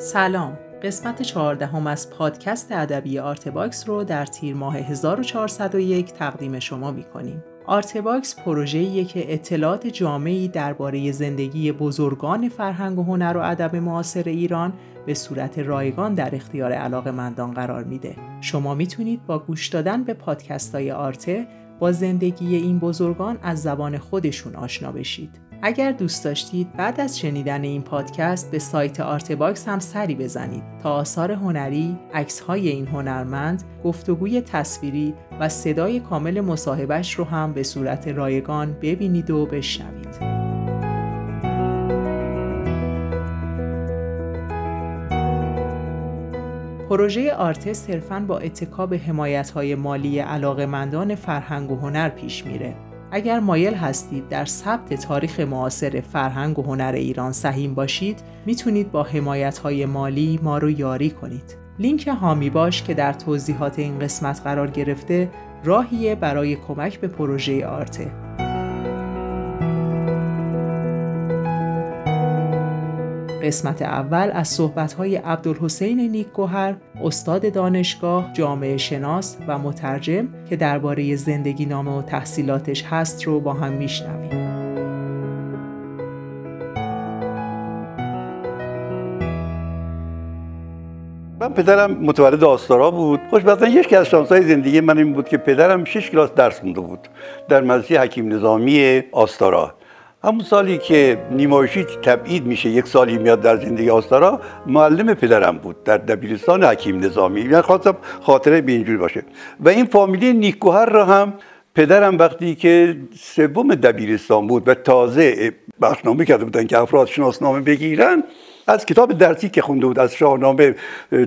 سلام قسمت چهاردهم از پادکست ادبی آرتباکس رو در تیر ماه 1401 تقدیم شما می کنیم. آرتباکس پروژه‌ایه که اطلاعات جامعی درباره زندگی بزرگان فرهنگ و هنر و ادب معاصر ایران به صورت رایگان در اختیار علاقمندان قرار میده. شما می‌تونید با گوش دادن به پادکست های آرتباکس با زندگی این بزرگان از زبان خودشون آشنا بشید. اگر دوست داشتید بعد از شنیدن این پادکست به سایت آرتباکس هم سری بزنید تا آثار هنری، های این هنرمند، گفتگوی تصویری و صدای کامل مصاحبش رو هم به صورت رایگان ببینید و بشنوید. پروژه آرتس صرفاً با اتکاب حمایت های مالی علاقمندان فرهنگ و هنر پیش میره اگر مایل هستید در ثبت تاریخ معاصر فرهنگ و هنر ایران سهیم باشید می‌تونید با حمایت های مالی ما رو یاری کنید. لینک هامی باش که در توضیحات این قسمت قرار گرفته راهیه برای کمک به پروژه آرته. قسمت اول از صحبت‌های عبدالحسین نیکگوهر استاد دانشگاه، جامعه شناس و مترجم که درباره زندگی نامه و تحصیلاتش هست رو با هم میشنویم. من پدرم متولد آستارا بود. خوشبختانه یکی از زندگی من این بود که پدرم شش کلاس درس مونده بود. در مدرسه حکیم نظامی آستارا همون سالی که نیمایشی تبعید میشه یک سالی میاد در زندگی آستارا معلم پدرم بود در دبیرستان حکیم نظامی. یعنی خواستم خاطره به اینجوری باشه. و این فامیلی نیکوهر را هم پدرم وقتی که سوم دبیرستان بود و تازه بخشنامه کرده بودن که افراد شناسنامه بگیرن از کتاب درسی که خونده بود از شاهنامه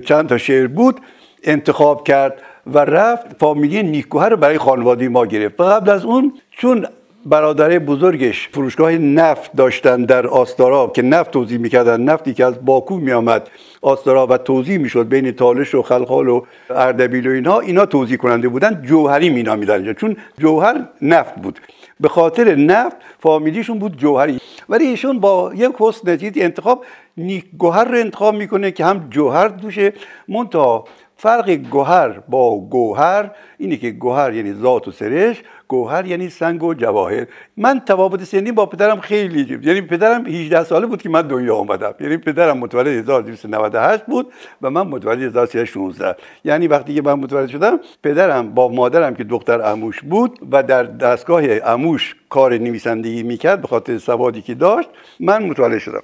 چند تا شعر بود انتخاب کرد و رفت. فامیلی نیکوهر رو برای خانواده ما گرفت. و قبل از اون چون برادر بزرگش فروشگاه نفت داشتن در آستارا که نفت توضیح می‌کردن نفتی که از باکو میآمد آستارا و توضیح می‌شد بین تالش و خلخال و اردبیل و اینها اینا توضیح کننده بودن جوهری مینامیدن چون جوهر نفت بود. به خاطر نفت فامیلیشون بود جوهری. ولی ایشون با یک حسن انتخاب نیک گوهر رو انتخاب می‌کنه که هم جوهر دوشه. منتها فرق گوهر با گوهر اینه که گوهر یعنی ذات و سرش گوهر یعنی سنگ و جواهر. من تفاوت سنی با پدرم خیلی جیب یعنی پدرم 18 ساله بود که من دنیا آمدم. یعنی پدرم متولد 1298 بود و من متولد 1316 یعنی وقتی که من متولد شدم پدرم با مادرم که دختر اموش بود و در دستگاه اموش کار نویسندگی می‌کرد به خاطر سوادی که داشت من متولد شدم.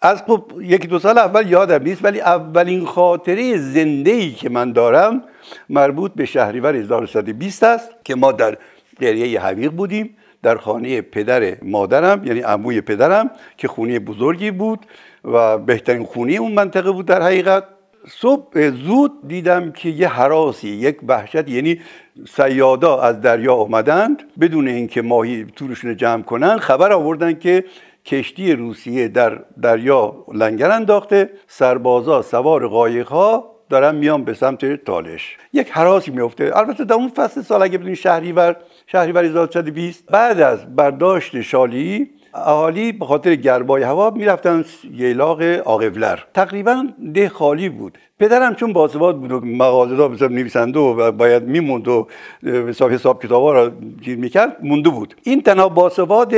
از خب یکی دو سال اول یادم نیست ولی اولین خاطره زنده ای که من دارم مربوط به شهریور 1320 است که ما در قریه حویق بودیم در خانه پدر مادرم یعنی عموی پدرم که خونه بزرگی بود و بهترین خونه اون منطقه بود در حقیقت. صبح زود دیدم که یه حراسی یک وحشت یعنی سیادا از دریا آمدند بدون اینکه ماهی تورشون جمع کنن خبر آوردن که کشتی روسیه در دریا لنگر انداخته سربازا سوار قایقها دارن میان به سمت تالش. یک حراسی میفته البته در اون فصل سال اگه بدونی شهریور شهریور 1320 بعد از برداشت شالی اهالی به خاطر گربای هوا می‌رفتن یلاق آقفلر تقریبا ده خالی بود. پدرم چون باسواد بود و مغازه‌دار مثلا نویسنده و باید میموند و حساب حساب کتابا را گیر می‌کرد مونده بود. این تنها باسواد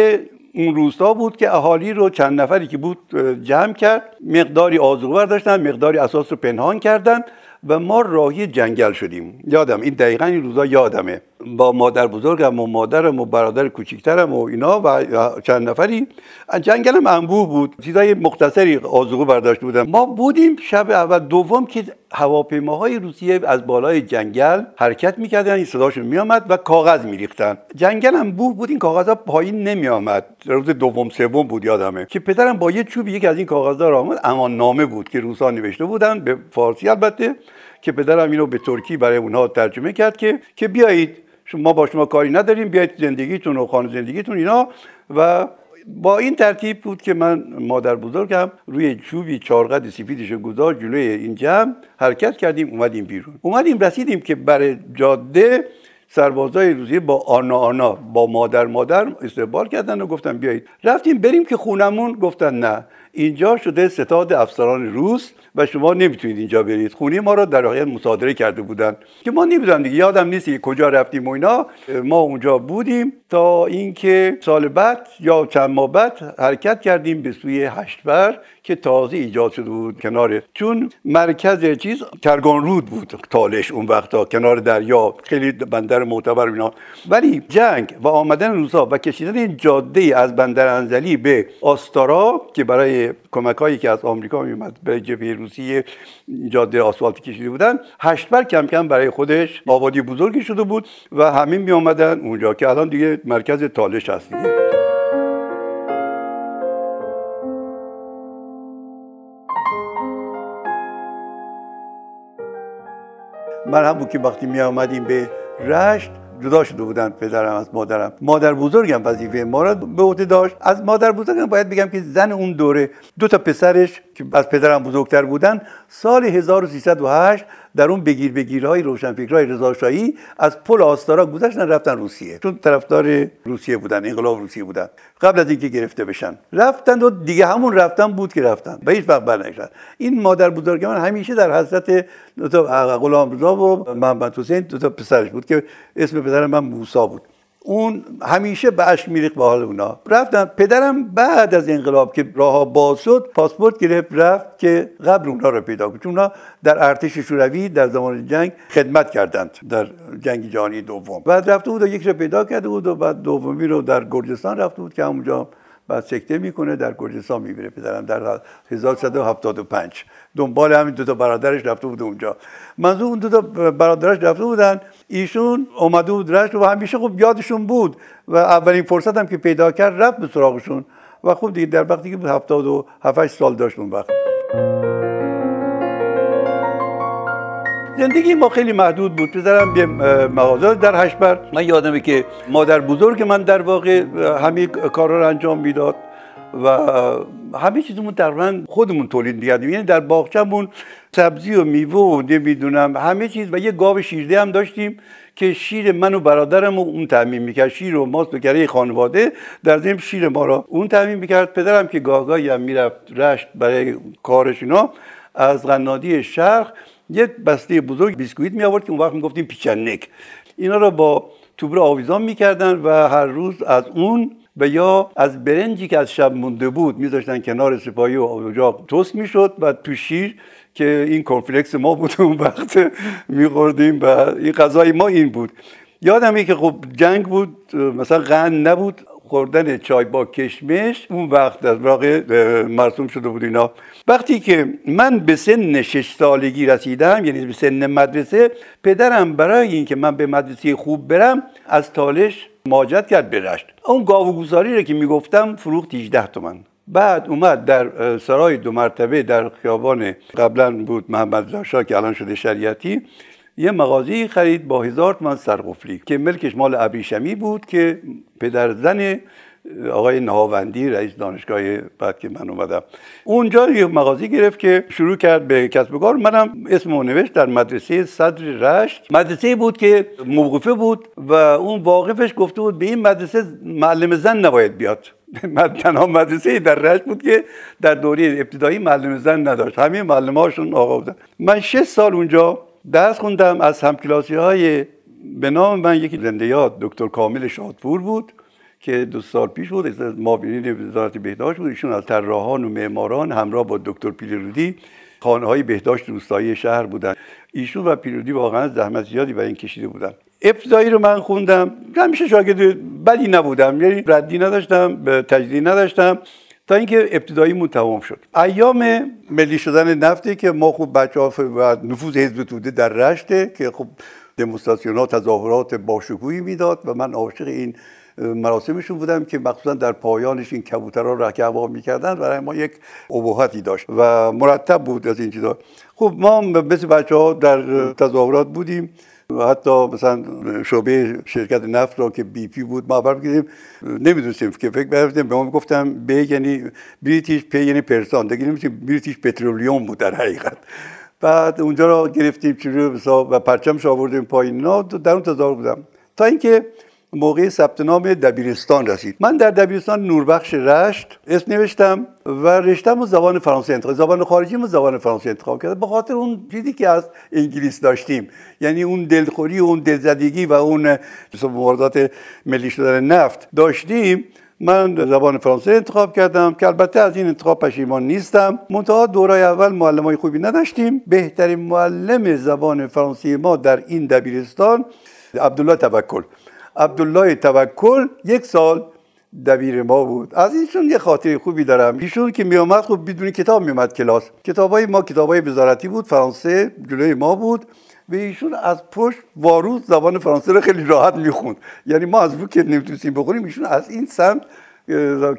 اون روستا بود که اهالی رو چند نفری که بود جمع کرد مقداری آذوقه برداشتن مقداری اساس رو پنهان کردن و ما راهی جنگل شدیم. یادم این دقیقا این روزا یادمه. با مادر بزرگم و مادرم و برادر کوچیکترم و اینا و چند نفری. جنگل هم انبوه بود. چیزای مختصری آزوغو برداشت بودم. ما بودیم شب اول دوم که هواپیماهای روسیه از بالای جنگل حرکت می‌کردن این صداشون میآمد و کاغذ میریختن. جنگل هم بوه بود این کاغذها پایین نمیآمد. روز دوم سوم بود یادمه. که پدرم با یه چوب یکی از این کاغذها را آمد. امان نامه بود که روسا نوشته بودن به فارسی البته که پدرم اینو به ترکی برای اونها ترجمه کرد که که بیایید ما با شما کاری نداریم بیایید زندگیتون و خانه زندگیتون اینا. و با این ترتیب بود که من مادر بزرگم روی چوبی چارقد سفیدش گذاشت جلوی این جمع حرکت کردیم اومدیم بیرون. اومدیم رسیدیم که برای جاده سربازای روسیه با آنا آنا با مادر مادر استقبال کردن و گفتن بیایید. رفتیم بریم که خونمون گفتن نه. اینجا شده ستاد افسران روس و شما نمی‌تونید اینجا برید. خونی ما رو در واقع مصادره کرده بودن. که ما نمی‌دونم دیگه یادم نیست که کجا رفتیم و اینا. ما اونجا بودیم تا اینکه سال بعد یا چند ماه بعد حرکت کردیم به سوی هشتبر که تازه ایجاد شده بود کنار چون مرکز چیز کرگان رود بود تالش اون وقتا کنار دریا خیلی بندر معتبر اینا ولی جنگ و آمدن روسا و کشیدن این جاده از بندر انزلی به آستارا که برای کمک هایی که از آمریکا میومد برای جبهه روسیه جاده آسفالتی کشیده بودن هشتبر کم کم برای خودش آبادی بزرگی شده بود و همین می آمدن اونجا که الان دیگه مرکز تالش هست دیگه. من هم که وقتی می آمدیم به رشت جدا شده بودن پدرم از مادرم. مادر بزرگم وظیفه ما را به عهده داشت. از مادر بزرگم باید بگم که زن اون دوره دو تا پسرش که از پدرم بزرگتر بودن سال 1308 در اون بگیر بگیرهای روشنفکرهای رضاشاهی از پل آستارا گذشتن رفتن روسیه. چون طرفدار روسیه بودن انقلاب روسیه بودن. قبل از اینکه گرفته بشن. رفتن و دیگه همون رفتن بود که رفتن به هیچ وقت برنگشتن. این مادر بزرگ من همیشه در حضرت دو غلام رضا و محمد حسین دو تا پسرش بود که اسم پدر من موسا بود. اون همیشه به اش میریخ به حال اونا. رفتن پدرم بعد از انقلاب که راه باز شد پاسپورت گرفت رفت که قبل اونا رو پیدا کنه. چون اونا در ارتش شوروی در زمان جنگ خدمت کردند در جنگ جهانی دوم. بعد رفته بود و یک رو پیدا کرده بود و بعد دومی رو در گرجستان رفته بود که همونجا بعد سکته می‌کنه در گرجستان می‌بره پدرم در 1175 دنبال همین دو تا برادرش رفته بود اونجا. منظور اون دو تا برادرش رفته بودن ایشون اومده بود رشت و همیشه خوب یادشون بود و اولین فرصت هم که پیدا کرد رفت به سراغشون. و خوب دیگه در وقتی که بود هفتاد و هفتش سال داشت اون وقت. زندگی ما خیلی محدود بود. پدرم یه مغازه در هشبر. من یادمه که مادر بزرگ من در واقع همه کارا رو انجام می‌داد و همه چیزمون تقریبا خودمون تولید می‌کردیم. یعنی در باغچمون سبزی و میوه و نمی‌دونم همه چیز و یه گاو شیرده هم داشتیم که شیر من و برادرم رو اون تعمین می‌کرد. شیر و ماست به خانواده در ضمن شیر ما را اون تعمین می‌کرد. پدرم که گاهگاهی هم می‌رفت رشت برای کارش اینا از غنادی شرق یه بسته بزرگ بیسکویت می آورد که اون وقت می‌گفتیم پیچنک. اینا رو با توبر آویزان می‌کردن و هر روز از اون و یا از برنجی که از شب مونده بود میذاشتن کنار سپاهی و اونجا توست می‌شد و تو شیر که این کنفلکس ما بود اون وقت میخوردیم و این غذای ما این بود. یادم که خب جنگ بود مثلا غن نبود خوردن چای با کشمش اون وقت در واقع مرسوم شده بود اینا. وقتی که من به سن شش سالگی رسیدم یعنی به سن مدرسه پدرم برای اینکه من به مدرسه خوب برم از تالش ماجد کرد برشت اون گاوگوزاری رو که می‌گفتم فروخت 18 تومن بعد اومد در سرای دو مرتبه در خیابان قبلا بود محمد راشا که الان شده شریعتی. یه مغازی خرید با هزار تومن سرقفلی که ملکش مال ابریشمی بود که پدر زن آقای نهاوندی رئیس دانشگاه بعد که من اومدم. اونجا یه مغازی گرفت که شروع کرد به کسب کار. منم اسمو نوشت در مدرسه صدر رشت. مدرسه بود که موقفه بود و اون واقفش گفته بود به این مدرسه معلم زن نباید بیاد. تنها مدرسه در رشت بود که در دوره ابتدایی معلم زن نداشت. همه معلم هاشون آقا بودن. من شش سال اونجا درس خوندم از همکلاسی های به نام من یکی زنده یاد دکتر کامل شادپور بود که دو سال پیش بود معاونین وزارت بهداشت بود. ایشون از طراحان و معماران همراه با دکتر پیرودی خانه های بهداشت روستایی شهر بودن. ایشون و پیرودی واقعا زحمت زیادی برای این کشیده بودن. ابتدایی رو من خوندم. همیشه شاگرد بدی نبودم یعنی ردی نداشتم تجدید نداشتم. تا اینکه ابتدایی تمام شد. ایام ملی شدن نفتی که ما خوب بچه ها و نفوذ حزب توده در رشته که خب دمونستراسیون تظاهرات باشکوهی می‌داد و من عاشق این مراسمشون بودم که مخصوصا در پایانش این کبوترها را که هوا می‌کردن برای ما یک ابهتی داشت و مرتب بود از این چیزا. خب ما مثل بچه ها در تظاهرات بودیم. و حتی مثلا شعبه شرکت نفت را که بی پی بود ما برم کردیم نمی‌دونستیم که فکر بردیم به ما گفتم به یعنی بریتیش پی یعنی پرسان. دیگه نمی‌دونستیم بریتیش پترولیوم بود در حقیقت. بعد اونجا را گرفتیم چجوری و پرچمش آوردیم پایین. نه در اون تظاهر بودم. تا اینکه موقع ثبت نام دبیرستان رسید. من در دبیرستان نوربخش رشت اسم نوشتم و رشتم و زبان فرانسه انتخاب زبان خارجی و زبان فرانسه انتخاب کردم. به خاطر اون چیزی که از انگلیس داشتیم. یعنی اون دلخوری و اون دلزدگی و اون مواردات ملی شدن نفت داشتیم. من زبان فرانسه انتخاب کردم که البته از این انتخاب پشیمان نیستم. منتها دورای اول معلم های خوبی نداشتیم. بهترین معلم زبان فرانسه ما در این دبیرستان عبدالله توکل. عبدالله توکل یک سال دبیر ما بود. از ایشون یه خاطر خوبی دارم. ایشون که میومد خب بدون کتاب میومد کلاس. کتابای ما کتابای وزارتی بود فرانسه جلوی ما بود و ایشون از پشت واروز زبان فرانسه رو خیلی راحت می‌خوند. یعنی ما از رو که نمی‌تونستیم بخونیم ایشون از این سمت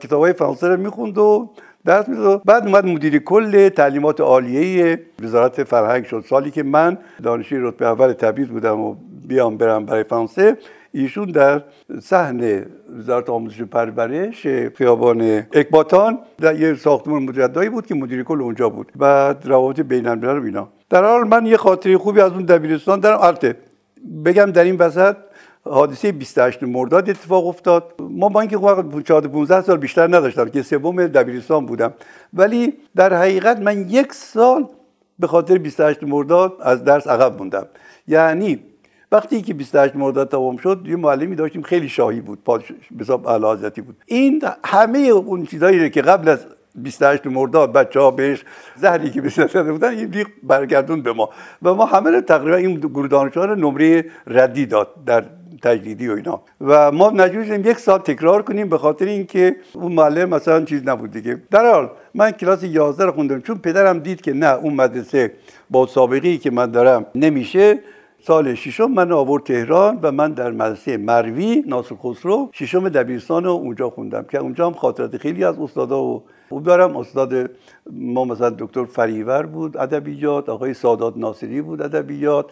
کتابای فرانسه رو می‌خوند و درس می‌داد. بعد اومد مدیر کل تعلیمات عالیه وزارت فرهنگ شد. سالی که من دانشجوی رتبه اول تبریز بودم و بیام برم برای فرانسه ایشون در صحن وزارت آموزش و پرورش خیابان اکباتان در یه ساختمان مجددی بود که مدیر کل اونجا بود بعد روابط بین الملل اینا. در حال من یه خاطره خوبی از اون دبیرستان دارم. البته بگم در این وسط حادثه 28 مرداد اتفاق افتاد. ما با اینکه وقت 15 سال بیشتر نداشتم که سوم دبیرستان بودم. ولی در حقیقت من یک سال به خاطر 28 مرداد از درس عقب موندم. یعنی وقتی که 28 مرداد تمام شد یه معلمی داشتیم خیلی شاهی بود حساب بود. این همه اون چیزایی که قبل از 28 مرداد بچه ها بهش زهری که بسیار بودن این دیگه برگردون به ما. و ما همه رو تقریبا این گروه دانشجوها رو نمره ردی داد در تجدیدی و اینا. و ما مجبور یک سال تکرار کنیم به خاطر اینکه اون معلم مثلا چیز نبود دیگه. در حال من کلاس 11 رو خوندم چون پدرم دید که نه اون مدرسه با سابقه که من دارم نمیشه سال ششم من آورد تهران و من در مدرسه مروی ناصر خسرو ششم دبیرستان رو اونجا خوندم که اونجا هم خاطرات خیلی از استادا و خوب دارم. استاد ما مثلا دکتر فریور بود ادبیات آقای سادات ناصری بود ادبیات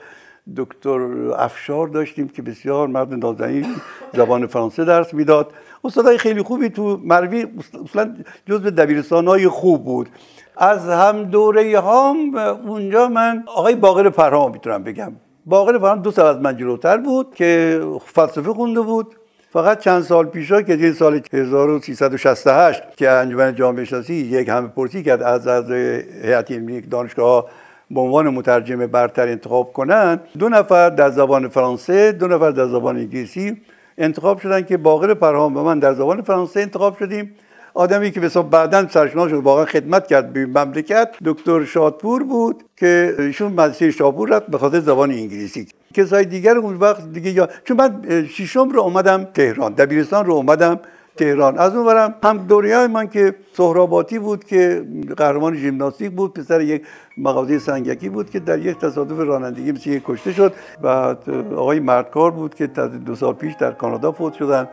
دکتر افشار داشتیم که بسیار مرد نازنین زبان فرانسه درس می‌داد. استادای خیلی خوبی تو مروی اصلا جزء دبیرستان های خوب بود. از هم دوره هام اونجا من آقای باقر پرهام می‌تونم بگم. باقر فرهام دو سال از من جلوتر بود که فلسفه خونده بود. فقط چند سال پیشا که این سال 1368 که انجمن جامعه شناسی یک همه پرسی کرد از از هیئت علمی دانشگاه به عنوان مترجم برتر انتخاب کنند دو نفر در زبان فرانسه دو نفر در زبان انگلیسی انتخاب شدن که باقر پرهام و من در زبان فرانسه انتخاب شدیم. آدمی که بسیار بعدا سرشناس شد واقعا خدمت کرد به مملکت. دکتر شادپور بود که ایشون مدرسه شاپور رفت به خاطر زبان انگلیسی. کسای دیگر اون وقت دیگه یا چون من ششم رو اومدم تهران دبیرستان رو اومدم تهران. از اون برم هم دوره من که سهراباتی بود که قهرمان ژیمناستیک بود پسر یک مغازه سنگکی بود که در یک تصادف رانندگی مثل کشته شد. بعد آقای مردکار بود که دو سال پیش در کانادا فوت شدن.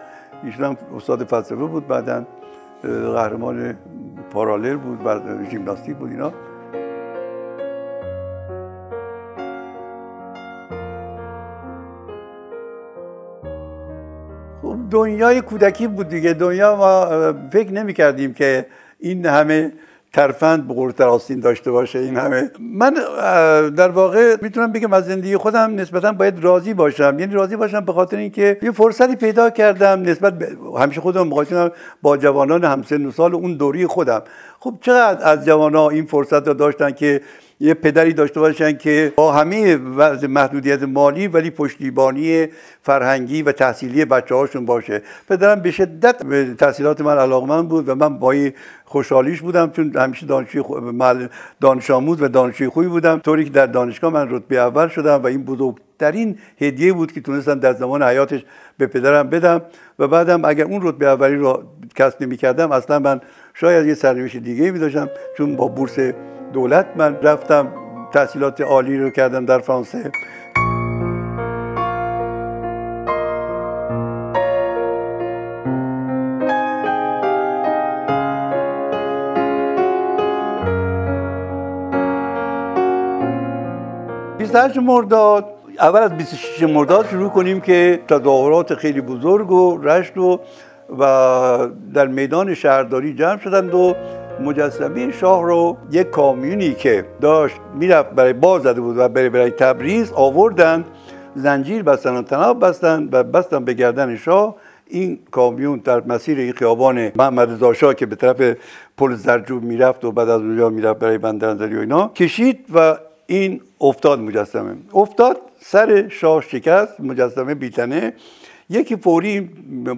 ایشون استاد فلسفه بود بعدا. قهرمان پارالل بود و ژیمناستیک بود اینا. خب دنیای کودکی بود دیگه. دنیا ما فکر نمی کردیم که این همه ترفند به قرط آستین داشته باشه این همه. من در واقع می‌تونم بگم از زندگی خودم نسبتا باید راضی باشم. یعنی راضی باشم به خاطر اینکه یه فرصتی پیدا کردم نسبت به همیشه خودم مقایسه با جوانان همسن و سال اون دوری خودم. خب چقدر از جوانان این فرصت رو داشتن که یه پدری داشته باشن که با همه وضع محدودیت مالی ولی پشتیبانی فرهنگی و تحصیلی بچه هاشون باشه؟ پدرم به شدت به تحصیلات من علاقمند بود و من با خوشحالیش بودم چون همیشه دانشجوی دانش آموز و دانشجوی خوبی بودم. طوری که در دانشگاه من رتبه اول شدم و این بزرگترین هدیه بود که تونستم در زمان حیاتش به پدرم بدم و بعدم اگر اون رتبه اولی رو کسب نمی کردم اصلا من شاید یه سرنوشت دیگه می داشتم چون با بورس دولت من رفتم تحصیلات عالی رو کردم در فرانسه. بیستهشت مرداد اول از 26 مرداد شروع کنیم که تظاهرات خیلی بزرگ و رشت و و در میدان شهرداری جمع شدند و مجسمه شاه رو یک کامیونی که داشت می‌رفت برای باز زده بود و برای برای تبریز آوردن زنجیر بستن و تناب بستن و بستن به گردن شاه. این کامیون در مسیر این خیابان محمد رضا که به طرف پل زرجوب می‌رفت و بعد از اونجا می‌رفت برای بندرنظری و اینا کشید و این افتاد مجسمه. افتاد سر شاه شکست مجسمه بیتنه. یکی فوری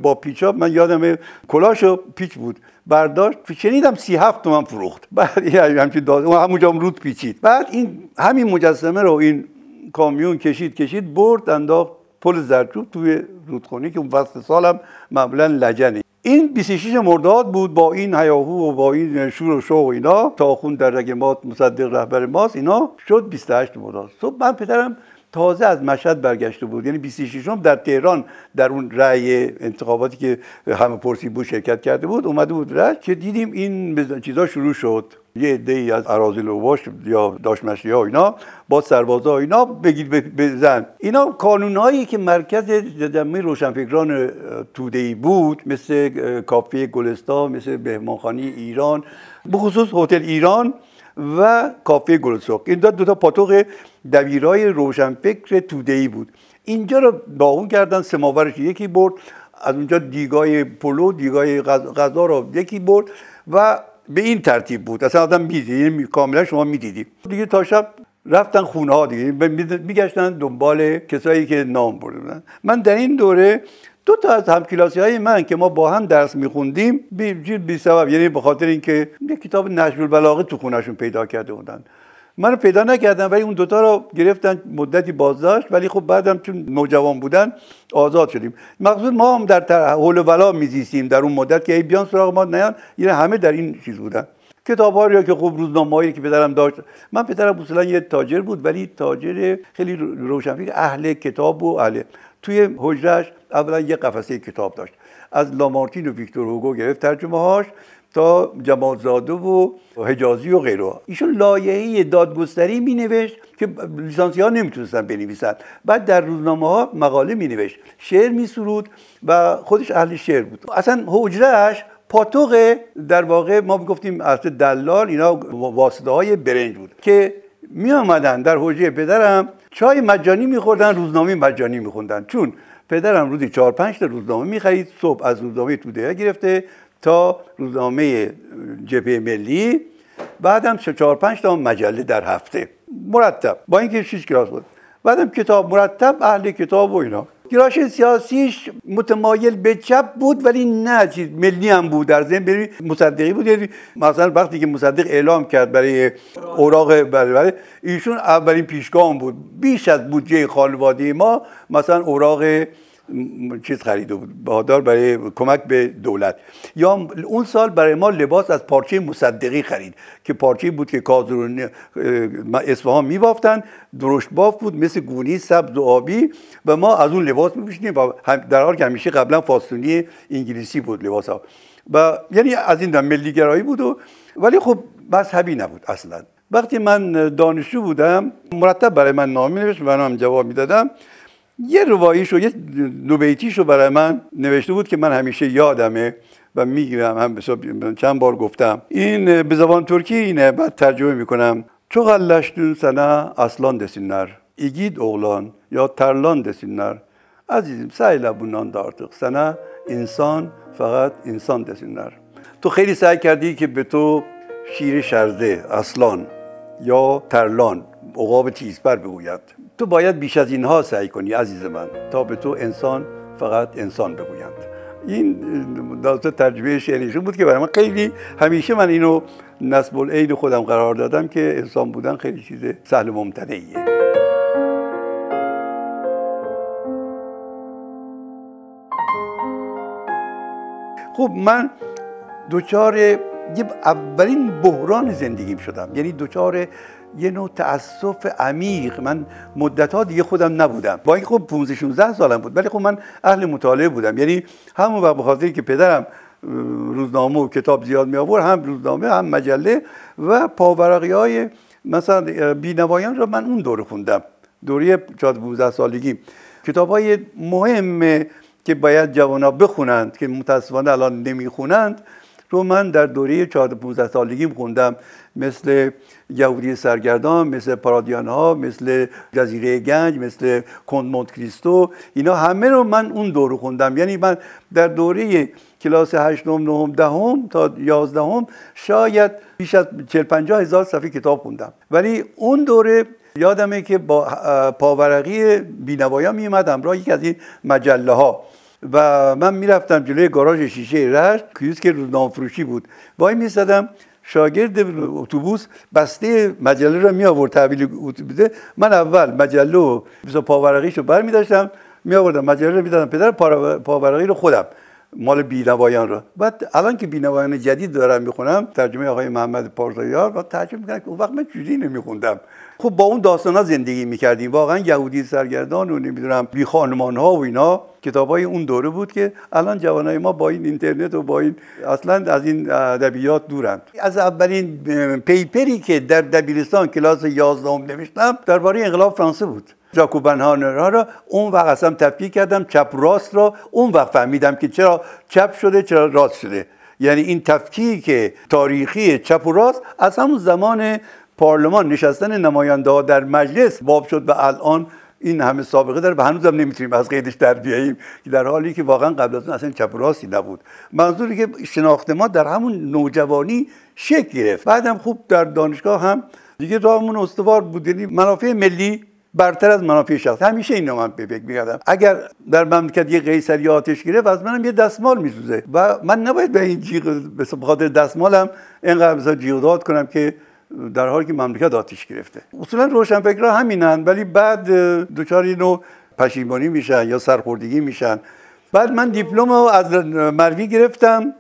با پیچاب من یادم کلاشو پیچ بود. برداشت شنیدم سی هفت تومن فروخت. بعد همچین داد همونجا رود پیچید. بعد این همین مجسمه رو این کامیون کشید کشید برد انداخت پل زرچوب توی رودخونی که اون فصل سالم معمولا لجنه این 26 مرداد بود با این هیاهو و با این شور و شوق اینا. تا خون در رگ مات مصدق رهبر ماست اینا شد 28 مرداد. صبح من پدرم تازه از مشهد برگشته بود. یعنی 26 در تهران در اون رأی انتخاباتی که همه پرسی بود شرکت کرده بود اومده بود رأی که دیدیم این چیزا شروع شد. یه عده ای از اراضی لوباش یا داشمشی ها اینا با سربازا اینا بگید بزن. اینا کانونهایی که مرکز جمعی روشنفکران توده ای بود مثل کافه گلستان مثل بهمانخانی ایران بخصوص هتل ایران و کافه گلسرخ این دو تا پاتوق دبیرای روشنفکر توده ای بود. اینجا رو باغون کردن سماورش یکی برد از اونجا دیگای پلو دیگای غذا رو یکی برد و به این ترتیب بود. اصلا آدم می‌دید یعنی کاملا شما می‌دیدی دیگه تا شب رفتن خونه ها دیگه میگشتن دنبال کسایی که نام بردن من در این دوره دو تا از همکلاسی های من که ما با هم درس میخوندیم بی, بی سبب یعنی به خاطر اینکه یه کتاب نشر البلاغه تو خونهشون پیدا کرده بودن. من پیدا نکردم ولی اون دوتا رو گرفتن مدتی بازداشت ولی خب بعدم چون نوجوان بودن آزاد شدیم. مقصود ما هم در حول ولا میزیستیم در اون مدت که ای بیان سراغ ما نیان یعنی همه در این چیز بودن. کتاب ها که خوب روزنامه‌ای که پدرم داشت من پدرم اصلا یه تاجر بود ولی تاجر خیلی روشنفکر اهل کتاب و اهل توی حجرش اولا یه قفسه کتاب داشت. از لامارتین و ویکتور هوگو گرفت ترجمه هاش تا جمالزاده و حجازی و غیره. ایشون لایحه دادگستری می نوشت که لیسانسی ها نمی‌تونستن بنویسن. بعد در روزنامه ها مقاله می نوشت شعر می سرود و خودش اهل شعر بود. اصلا حجرهش پاتوق در واقع ما گفتیم از دلال اینا واسطه های برنج بود که می آمدن در حجره پدرم چای مجانی میخوردن روزنامه مجانی میخوندن. چون پدرم روزی چهار پنج تا روزنامه می‌خرید صبح از روزنامه توده گرفته تا روزنامه جبهه ملی بعدم چهار پنج تا مجله در هفته. مرتب. با اینکه شش کلاس بود. بعدم کتاب مرتب اهل کتاب و اینا. گراش سیاسیش متمایل به چپ بود ولی نه چیز. ملی هم بود در ضمن بری مصدقی بود. یعنی مثلا وقتی که مصدق اعلام کرد برای اوراق برای ایشون اولین پیشگام بود. بیش از بودجه خانواده ما مثلا اوراق چیز خریده بود بهادار برای کمک به دولت. یا اون سال برای ما لباس از پارچه مصدقی خرید که پارچه بود که کازرون اصفهان میبافتن درشت باف بود مثل گونی سبز و آبی و ما از اون لباس میپوشیدیم و در حال که همیشه قبلا فاستونی انگلیسی بود لباس ها و یعنی از این ملی گرایی بود و ولی خب مذهبی نبود اصلا. وقتی من دانشجو بودم مرتب برای من نامه نوشت و من هم جواب می‌دادم. یه رواییشو یه نوبیتیشو برای من نوشته بود که من همیشه یادمه و می‌گیرم. هم چند بار گفتم. این به زبان ترکی اینه بعد ترجمه می‌کنم. چو غلشتون سنه اصلان دسینler ایگید oğlan یا ترلان desinler عزیزم سعی لبونان artık سنه انسان فقط انسان desinler تو خیلی سعی کردی که به تو شیر شرده اصلان یا ترلان عقاب تیزبر بگوید. تو باید بیش از اینها سعی کنی عزیز من. تا به تو انسان فقط انسان بگویند. این داستان ترجمه شعریشون بود که برای من خیلی همیشه من اینو نسب العید خودم قرار دادم که انسان بودن خیلی چیز سهل ممتنعیه. خب من دوچار یه اولین بحران زندگیم شدم. یعنی دوچار یه نوع تاسف عمیق. من مدت ها دیگه خودم نبودم. با اینکه خب 15 16 سالم بود ولی خب من اهل مطالعه بودم. یعنی همون وقت بخاطر که پدرم روزنامه و کتاب زیاد می آورد هم روزنامه هم مجله و پاورقی های مثلا بینوایان رو من اون دوره خوندم. دوره 14 سالگی. کتاب های مهم که باید جوان ها بخونند که متاسفانه الان نمی‌خونند رو من در دوره 14 15 سالگیم خوندم. مثل یهودی سرگردان مثل پارادیان ها مثل جزیره گنج مثل کند مونت کریستو. اینا همه رو من اون دوره خوندم. یعنی من در دوره کلاس 8 9 دهم تا 11 شاید بیش از 40 50 هزار صفحه کتاب خوندم. ولی اون دوره یادمه که با پاورقی بینوایان می همراه یکی از این مجله ها و من می‌رفتم جلوی گاراژ شیشه رشت که روزنامه فروشی بود. وای میستدم شاگرد اتوبوس بسته مجله رو می آورد تحویل بده. من اول مجله و پاورقیش رو بر می داشتم می آوردم مجله رو می‌دادم پدر پاورقی رو خودم مال بینوایان رو بعد الان که بینوایان جدید دارم می‌خونم ترجمه آقای محمد پارزایار و ترجمه می‌کنم که اون وقت من چیزی نمیخوندم. خب با اون داستان ها زندگی می‌کردیم. واقعا یهودی سرگردان و نمی‌دونم بی خانمان ها و اینا کتاب های اون دوره بود که الان جوانای ما با این اینترنت و با این اصلا از این ادبیات دورن. از اولین پیپری که در دبیرستان کلاس 11 نوشتم درباره انقلاب فرانسه بود. جاکوبن ها را اون وقت اصلا تفکیک کردم چپ راست را اون وقت فهمیدم که چرا چپ شده چرا راست شده. یعنی این تفکیک تاریخی چپ و راست از همون زمان پارلمان نشستن نماینده ها در مجلس باب شد و الان این همه سابقه داره و هنوزم نمی‌تونیم از قیدش در بیاییم در حالی که واقعا قبل از اون اصلا چپ راستی نبود. منظوری که شناخت ما در همون نوجوانی شکل گرفت. بعدم خوب در دانشگاه هم دیگه راهمون استوار بود. یعنی منافع ملی برتر از منافع شخص همیشه اینو من به فکر می‌کردم. اگر در مملکت یه قیصری آتش گرفت از منم یه دستمال میسوزه. و من نباید به این جیغ به خاطر دستمالم اینقدر مثلا جیغ داد کنم که در حالی که مملکت آتش گرفته. اصولا روشنفکرها همینن ولی بعد دچار اینو پشیمانی میشن یا سرخوردگی میشن. بعد من دیپلم رو از مروی گرفتم.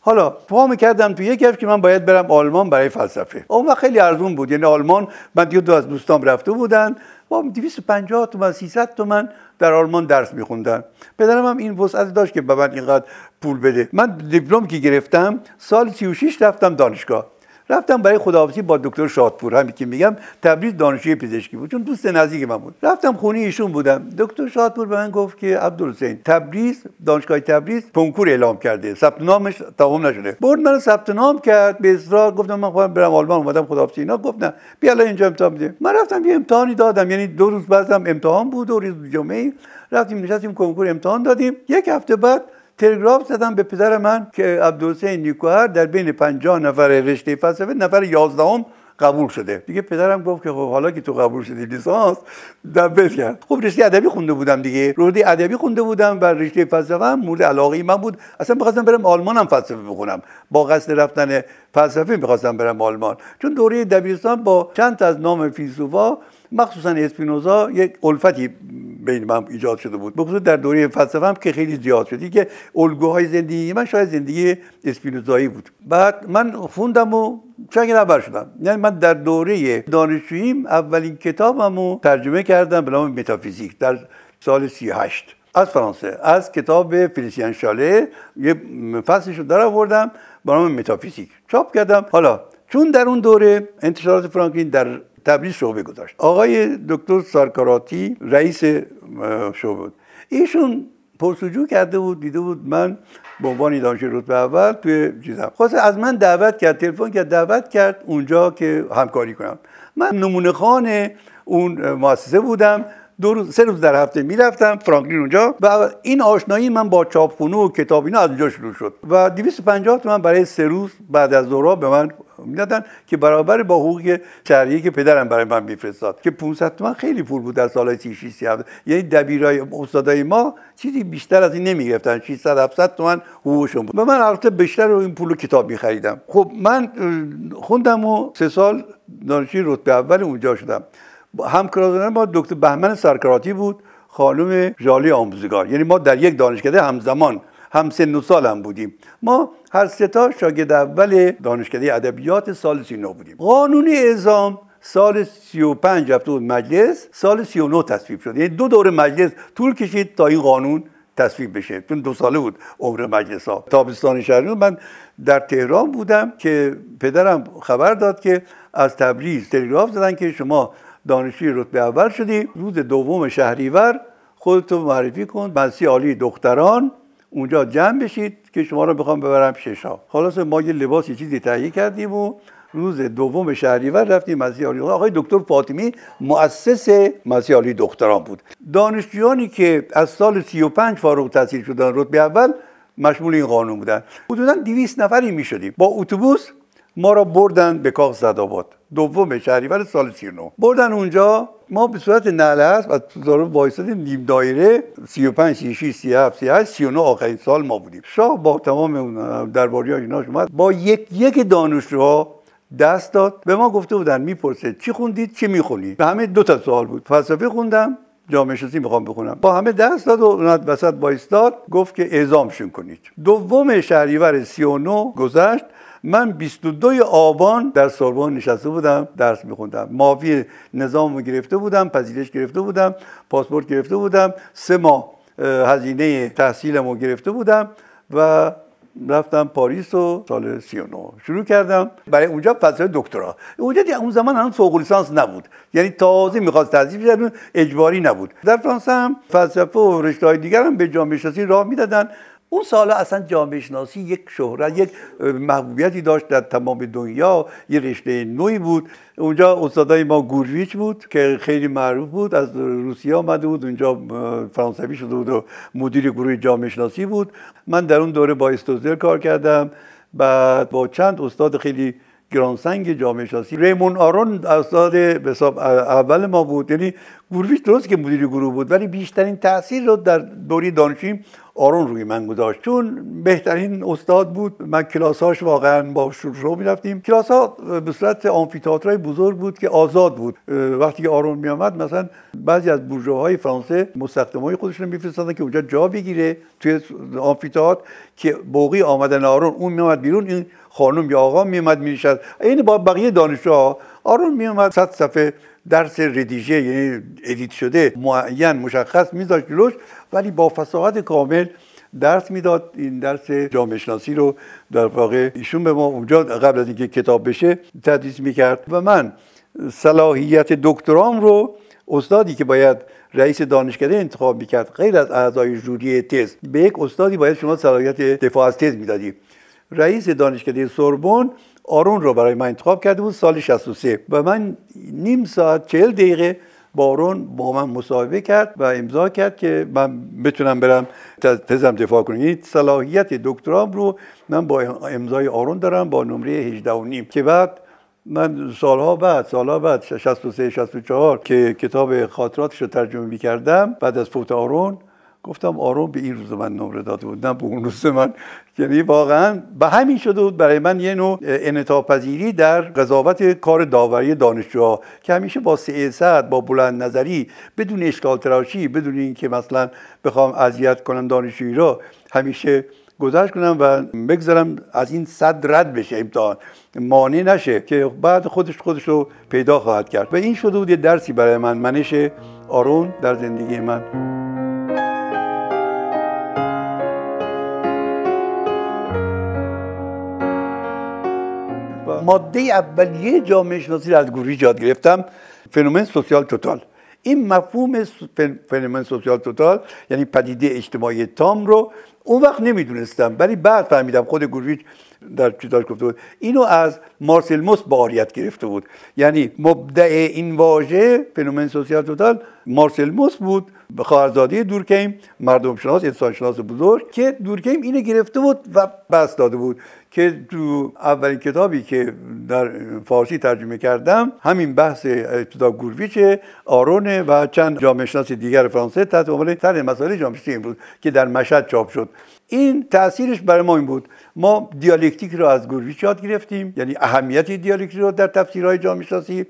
حالا پا کردم تو یک که من باید برم آلمان برای فلسفه. اون وقت خیلی ارزون بود. یعنی آلمان من دو از دوستام رفته بودن. با 250 تومن 300 تومن در آلمان درس میخوندن. پدرم هم این وسعت داشت که به من اینقدر پول بده. من دیپلم که گرفتم سال 36 رفتم دانشگاه. رفتم برای خداحافظی با دکتر شادپور همین که میگم تبریز دانشجوی پزشکی بود چون دوست نزدیک من بود. رفتم خونه ایشون بودم. دکتر شادپور به من گفت که عبدالحسین تبریز دانشگاه تبریز کنکور اعلام کرده. ثبت نامش تمام نشده. برد من ثبت نام کرد. به اصرار گفتم من خودم برم آلمان اومدم خداحافظی اینا. گفت نه بیا اینجا امتحان بده من رفتم یه امتحانی دادم. یعنی دو روز بعدم امتحان بود و روز جمعه رفتیم نشستیم کنکور امتحان دادیم. یک هفته بعد تلگراف زدم به پدر من که عبدالحسین نیکوهر در بین 50 نفر رشته فلسفه نفر 11 قبول شده. دیگه پدرم گفت که خب حالا که تو قبول شدی لیسانس دبل کرد. خب رشته ادبی خونده بودم دیگه. رشته ادبی خونده بودم و رشته فلسفه هم مورد علاقه من بود. اصلا می‌خواستم برم آلمان هم فلسفه بخونم. با قصد رفتن فلسفه می‌خواستم برم آلمان. چون دوره دبیرستان با چند از نام فیلسوفا مخصوصا اسپینوزا یک الفتی بین من ایجاد شده بود. بخصوص در دوره فلسفه هم که خیلی زیاد شدی که الگوهای زندگی من شاید زندگی اسپینوزایی بود. بعد من خوندم و چند نفر شدم. یعنی من در دوره دانشجوییم اولین کتابم رو ترجمه کردم به نام متافیزیک در سال 38 از فرانسه. از کتاب فلیسیان شاله. یه فصلش رو در آوردم به نام متافیزیک. چاپ کردم. حالا چون در اون دوره انتشارات فرانکلین در تبریز شعبه گذاشت. آقای دکتر سارکاراتی رئیس شعبه بود. ایشون پرسجو کرده بود دیده بود من به عنوان دانشجو رتبه اول توی چیزم. خواست از من دعوت کرد تلفن کرد دعوت کرد اونجا که همکاری کنم. من نمونه خان اون مؤسسه بودم. دو روز سه روز در هفته می‌رفتم فرانکلین اونجا و این آشنایی من با چاپخونه و کتاب اینا از اونجا شروع شد. و 250 تومن برای سه روز بعد از دورا به من می‌دادن که برابر با حقوق شهریه که پدرم برای من میفرستاد که 500 تومن خیلی پول بود در سالهای 36 37 یعنی دبیرای استادای ما چیزی بیشتر از این نمی‌گرفتن. 600 700 تومن حقوقشون بود. و من البته بیشتر رو این پول کتاب میخریدم. خب من خوندم و سه سال دانشجوی رتبه اول اونجا شدم. همکاران ما دکتر بهمن سرکراتی بود خانم ژالی آموزگار. یعنی ما در یک دانشکده همزمان هم سن و هم بودیم. ما هر سه تا شاگرد اول دانشکده ادبیات سال 39 بودیم. قانون اعزام سال 35 رفته بود مجلس سال 39 تصویب شد. یعنی دو دور مجلس طول کشید تا این قانون تصویب بشه. چون دو ساله بود عمر مجلس ها تابستان شهری من در تهران بودم که پدرم خبر داد که از تبریز تلگراف زدن که شما دانشجوی رتبه اول شدی. روز دوم شهریور خودتو معرفی کن. مدرسه عالی دختران. اونجا جمع بشید که شما رو بخوام ببرم ششا خلاص ما یه لباس یه چیزی تهیه کردیم و روز دوم شهریور رفتیم مسیح عالی آقای دکتر فاطمی مؤسس مسیح عالی دختران بود. دانشجویانی که از سال 35 فارغ التحصیل شدن رتبه اول مشمول این قانون بودن. حدودا 200 نفری می شدیم. با اتوبوس ما را بردن به کاخ زدآباد دوم شهریور سال 39 بردن اونجا ما به صورت نعل هست و دارو وایسادیم نیم دایره 35 36 37 38 39 آخرین سال ما بودیم. شاه با تمام درباری ها ایناش با یک یک دانشجوها دست داد. به ما گفته بودن می‌پرسه چی خوندید؟ چی می‌خونید؟ به همه دو تا سوال بود. فلسفه خوندم جامعه شناسی می‌خوام بخونم. با همه دست داد و اومد وسط وایستاد گفت که اعزامشون کنید. دوم شهریور 39 گذشت. من 22 آبان در سوربن نشسته بودم درس میخوندم. ماوی نظام گرفته بودم پذیرش گرفته بودم پاسپورت گرفته بودم سه ماه هزینه تحصیلم رو گرفته بودم و رفتم پاریس و سال 39 شروع کردم برای اونجا فلسفه دکترا. اونجا اون زمان هم فوق لیسانس نبود. یعنی تازه می‌خواست تحصیل بشه اجباری نبود. در فرانسه هم فلسفه و رشته های هم به جامعه شناسی راه می‌دادن. اون سالا اصلا جامعه شناسی یک شهرت یک محبوبیتی داشت در تمام دنیا یه رشته نوعی بود. اونجا استادای ما گورویچ بود که خیلی معروف بود از روسیه آمده بود اونجا فرانسوی شده بود و مدیر گروه جامعه شناسی بود. من در اون دوره با استوزر کار کردم. بعد با چند استاد خیلی گرانسنگ جامعه شناسی. ریمون آرون استاد به اول ما بود. یعنی گروهیش درست که مدیر گروه بود ولی بیشترین تاثیر رو در دوری دانشیم آرون روی من گذاشت. چون بهترین استاد بود. من کلاساش واقعا با شروع می رفتیم کلاس ها به صورت آمفیتاترهای بزرگ بود که آزاد بود. وقتی که آرون می آمد مثلا بعضی از بورژواهای فرانسه های خودشون میفرستادن که اونجا جا بگیره توی آمفیتات که بوقی آمدن آرون اون می آمد بیرون این خانم یا آقا می آمد می نشد این با بقیه دانشجوها آرون می آمد صد صفحه درس ردیژه یعنی ادیت شده معین مشخص میذاشت جلوش ولی با فساحت کامل درس می‌داد. این درس جامعه شناسی رو در واقع ایشون به ما اونجا قبل از اینکه کتاب بشه تدریس می‌کرد. و من صلاحیت دکترام رو استادی که باید رئیس دانشکده انتخاب می‌کرد غیر از اعضای جوری تز به یک استادی باید شما صلاحیت دفاع از تز می‌دادی. رئیس دانشکده سوربن آرون رو برای من انتخاب کرده بود سال 63 و من نیم ساعت چهل دقیقه بارون با من مصاحبه کرد و امضا کرد که من بتونم برم تزم دفاع کنم. این صلاحیت دکترام رو من با امضای آرون دارم با نمره 18 و نیم. که بعد من سالها بعد سالها بعد 63 64 که کتاب خاطراتش رو ترجمه می کردم بعد از فوت آرون گفتم آروم به این روز من نمره داده بود نه به اون روز من. یعنی واقعا به همین شده بود برای من یه نوع انعطاف در قضاوت کار داوری دانشجوها که همیشه با سیاست با بلند نظری بدون اشکال تراشی بدون اینکه مثلا بخوام اذیت کنم دانشجویی را همیشه گذشت کنم و بگذارم از این صد رد بشه امتحان. مانع نشه که بعد خودش خودش رو پیدا خواهد کرد. و این شده بود یه درسی برای من منش آرون در زندگی من. ماده اولیه جامعه شناسی از گوری یاد گرفتم phénomène social total. این مفهوم phénomène social total یعنی پدیده اجتماعی تام رو اون وقت نمی‌دونستم ولی بعد فهمیدم خود گورویچ در چیزاش گفته بود. اینو از مارسل موس به عاریت گرفته بود. یعنی مبدع این واژه phénomène social total مارسل موس بود. خواهرزاده دورکیم مردم شناس انسان شناس بزرگ که دورکیم اینو گرفته بود و بسط داده بود که تو اولین کتابی که در فارسی ترجمه کردم همین بحث ابتدا گورویچ آرونه و چند جامعه شناس دیگر فرانسه تحت عنوان طرح مسائل جامعه امروز که در مشهد چاپ شد. این تاثیرش برای ما این بود. ما دیالکتیک رو از گورویچ یاد گرفتیم یعنی اهمیت دیالکتیک رو در تفسیرهای جامعه شناسی.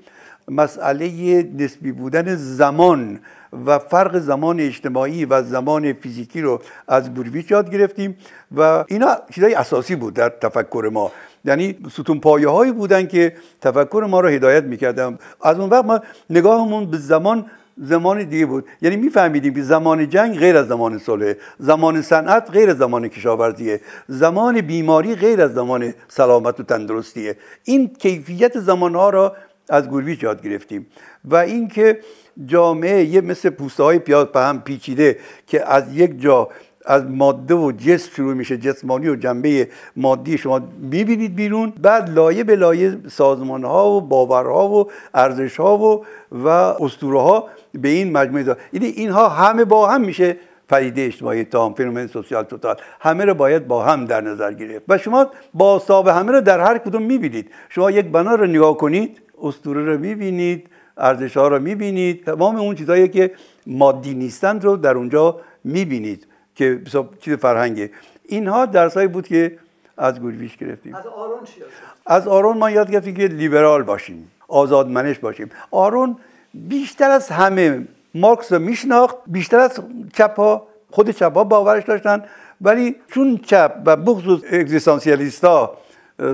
مسئله نسبی بودن زمان و فرق زمان اجتماعی و زمان فیزیکی رو از گورویچ یاد گرفتیم و اینا چیزای اساسی بود در تفکر ما. یعنی ستون پایه هایی بودن که تفکر ما رو هدایت می‌کردن. از اون وقت ما نگاهمون به زمان زمان دیگه بود. یعنی میفهمیدیم که زمان جنگ غیر از زمان صلح زمان صنعت غیر از زمان کشاورزیه زمان بیماری غیر از زمان سلامت و تندرستیه. این کیفیت زمانها را از گورویچ یاد گرفتیم. و اینکه جامعه یه مثل پوسته های پیاز به هم پیچیده که از یک جا از ماده و جسم شروع میشه جسمانی و جنبه مادی شما می‌بینید بیرون. بعد لایه به لایه سازمان ها و باورها و ارزش ها و و اسطوره ها به این مجموعه دار. یعنی اینها همه با هم میشه پدیده اجتماعی تام فنومن سوسیال توتال. همه رو باید با هم در نظر گرفت. و شما با همه رو در هر کدوم می‌بینید. شما یک بنا رو نگاه کنید اسطوره رو می‌بینید. ارزش ها رو می‌بینید. تمام اون چیزهایی که مادی نیستند رو در اونجا می‌بینید که چیز فرهنگه. اینها درسایی بود که از گورویش گرفتیم. از آرون چی از آرون ما یاد گرفتیم که لیبرال باشیم آزادمنش باشیم. آرون بیشتر از همه مارکس رو میشناخت بیشتر از چپ ها خود چپ ها باورش داشتن. ولی چون چپ و بخصوص اگزیستانسیالیستا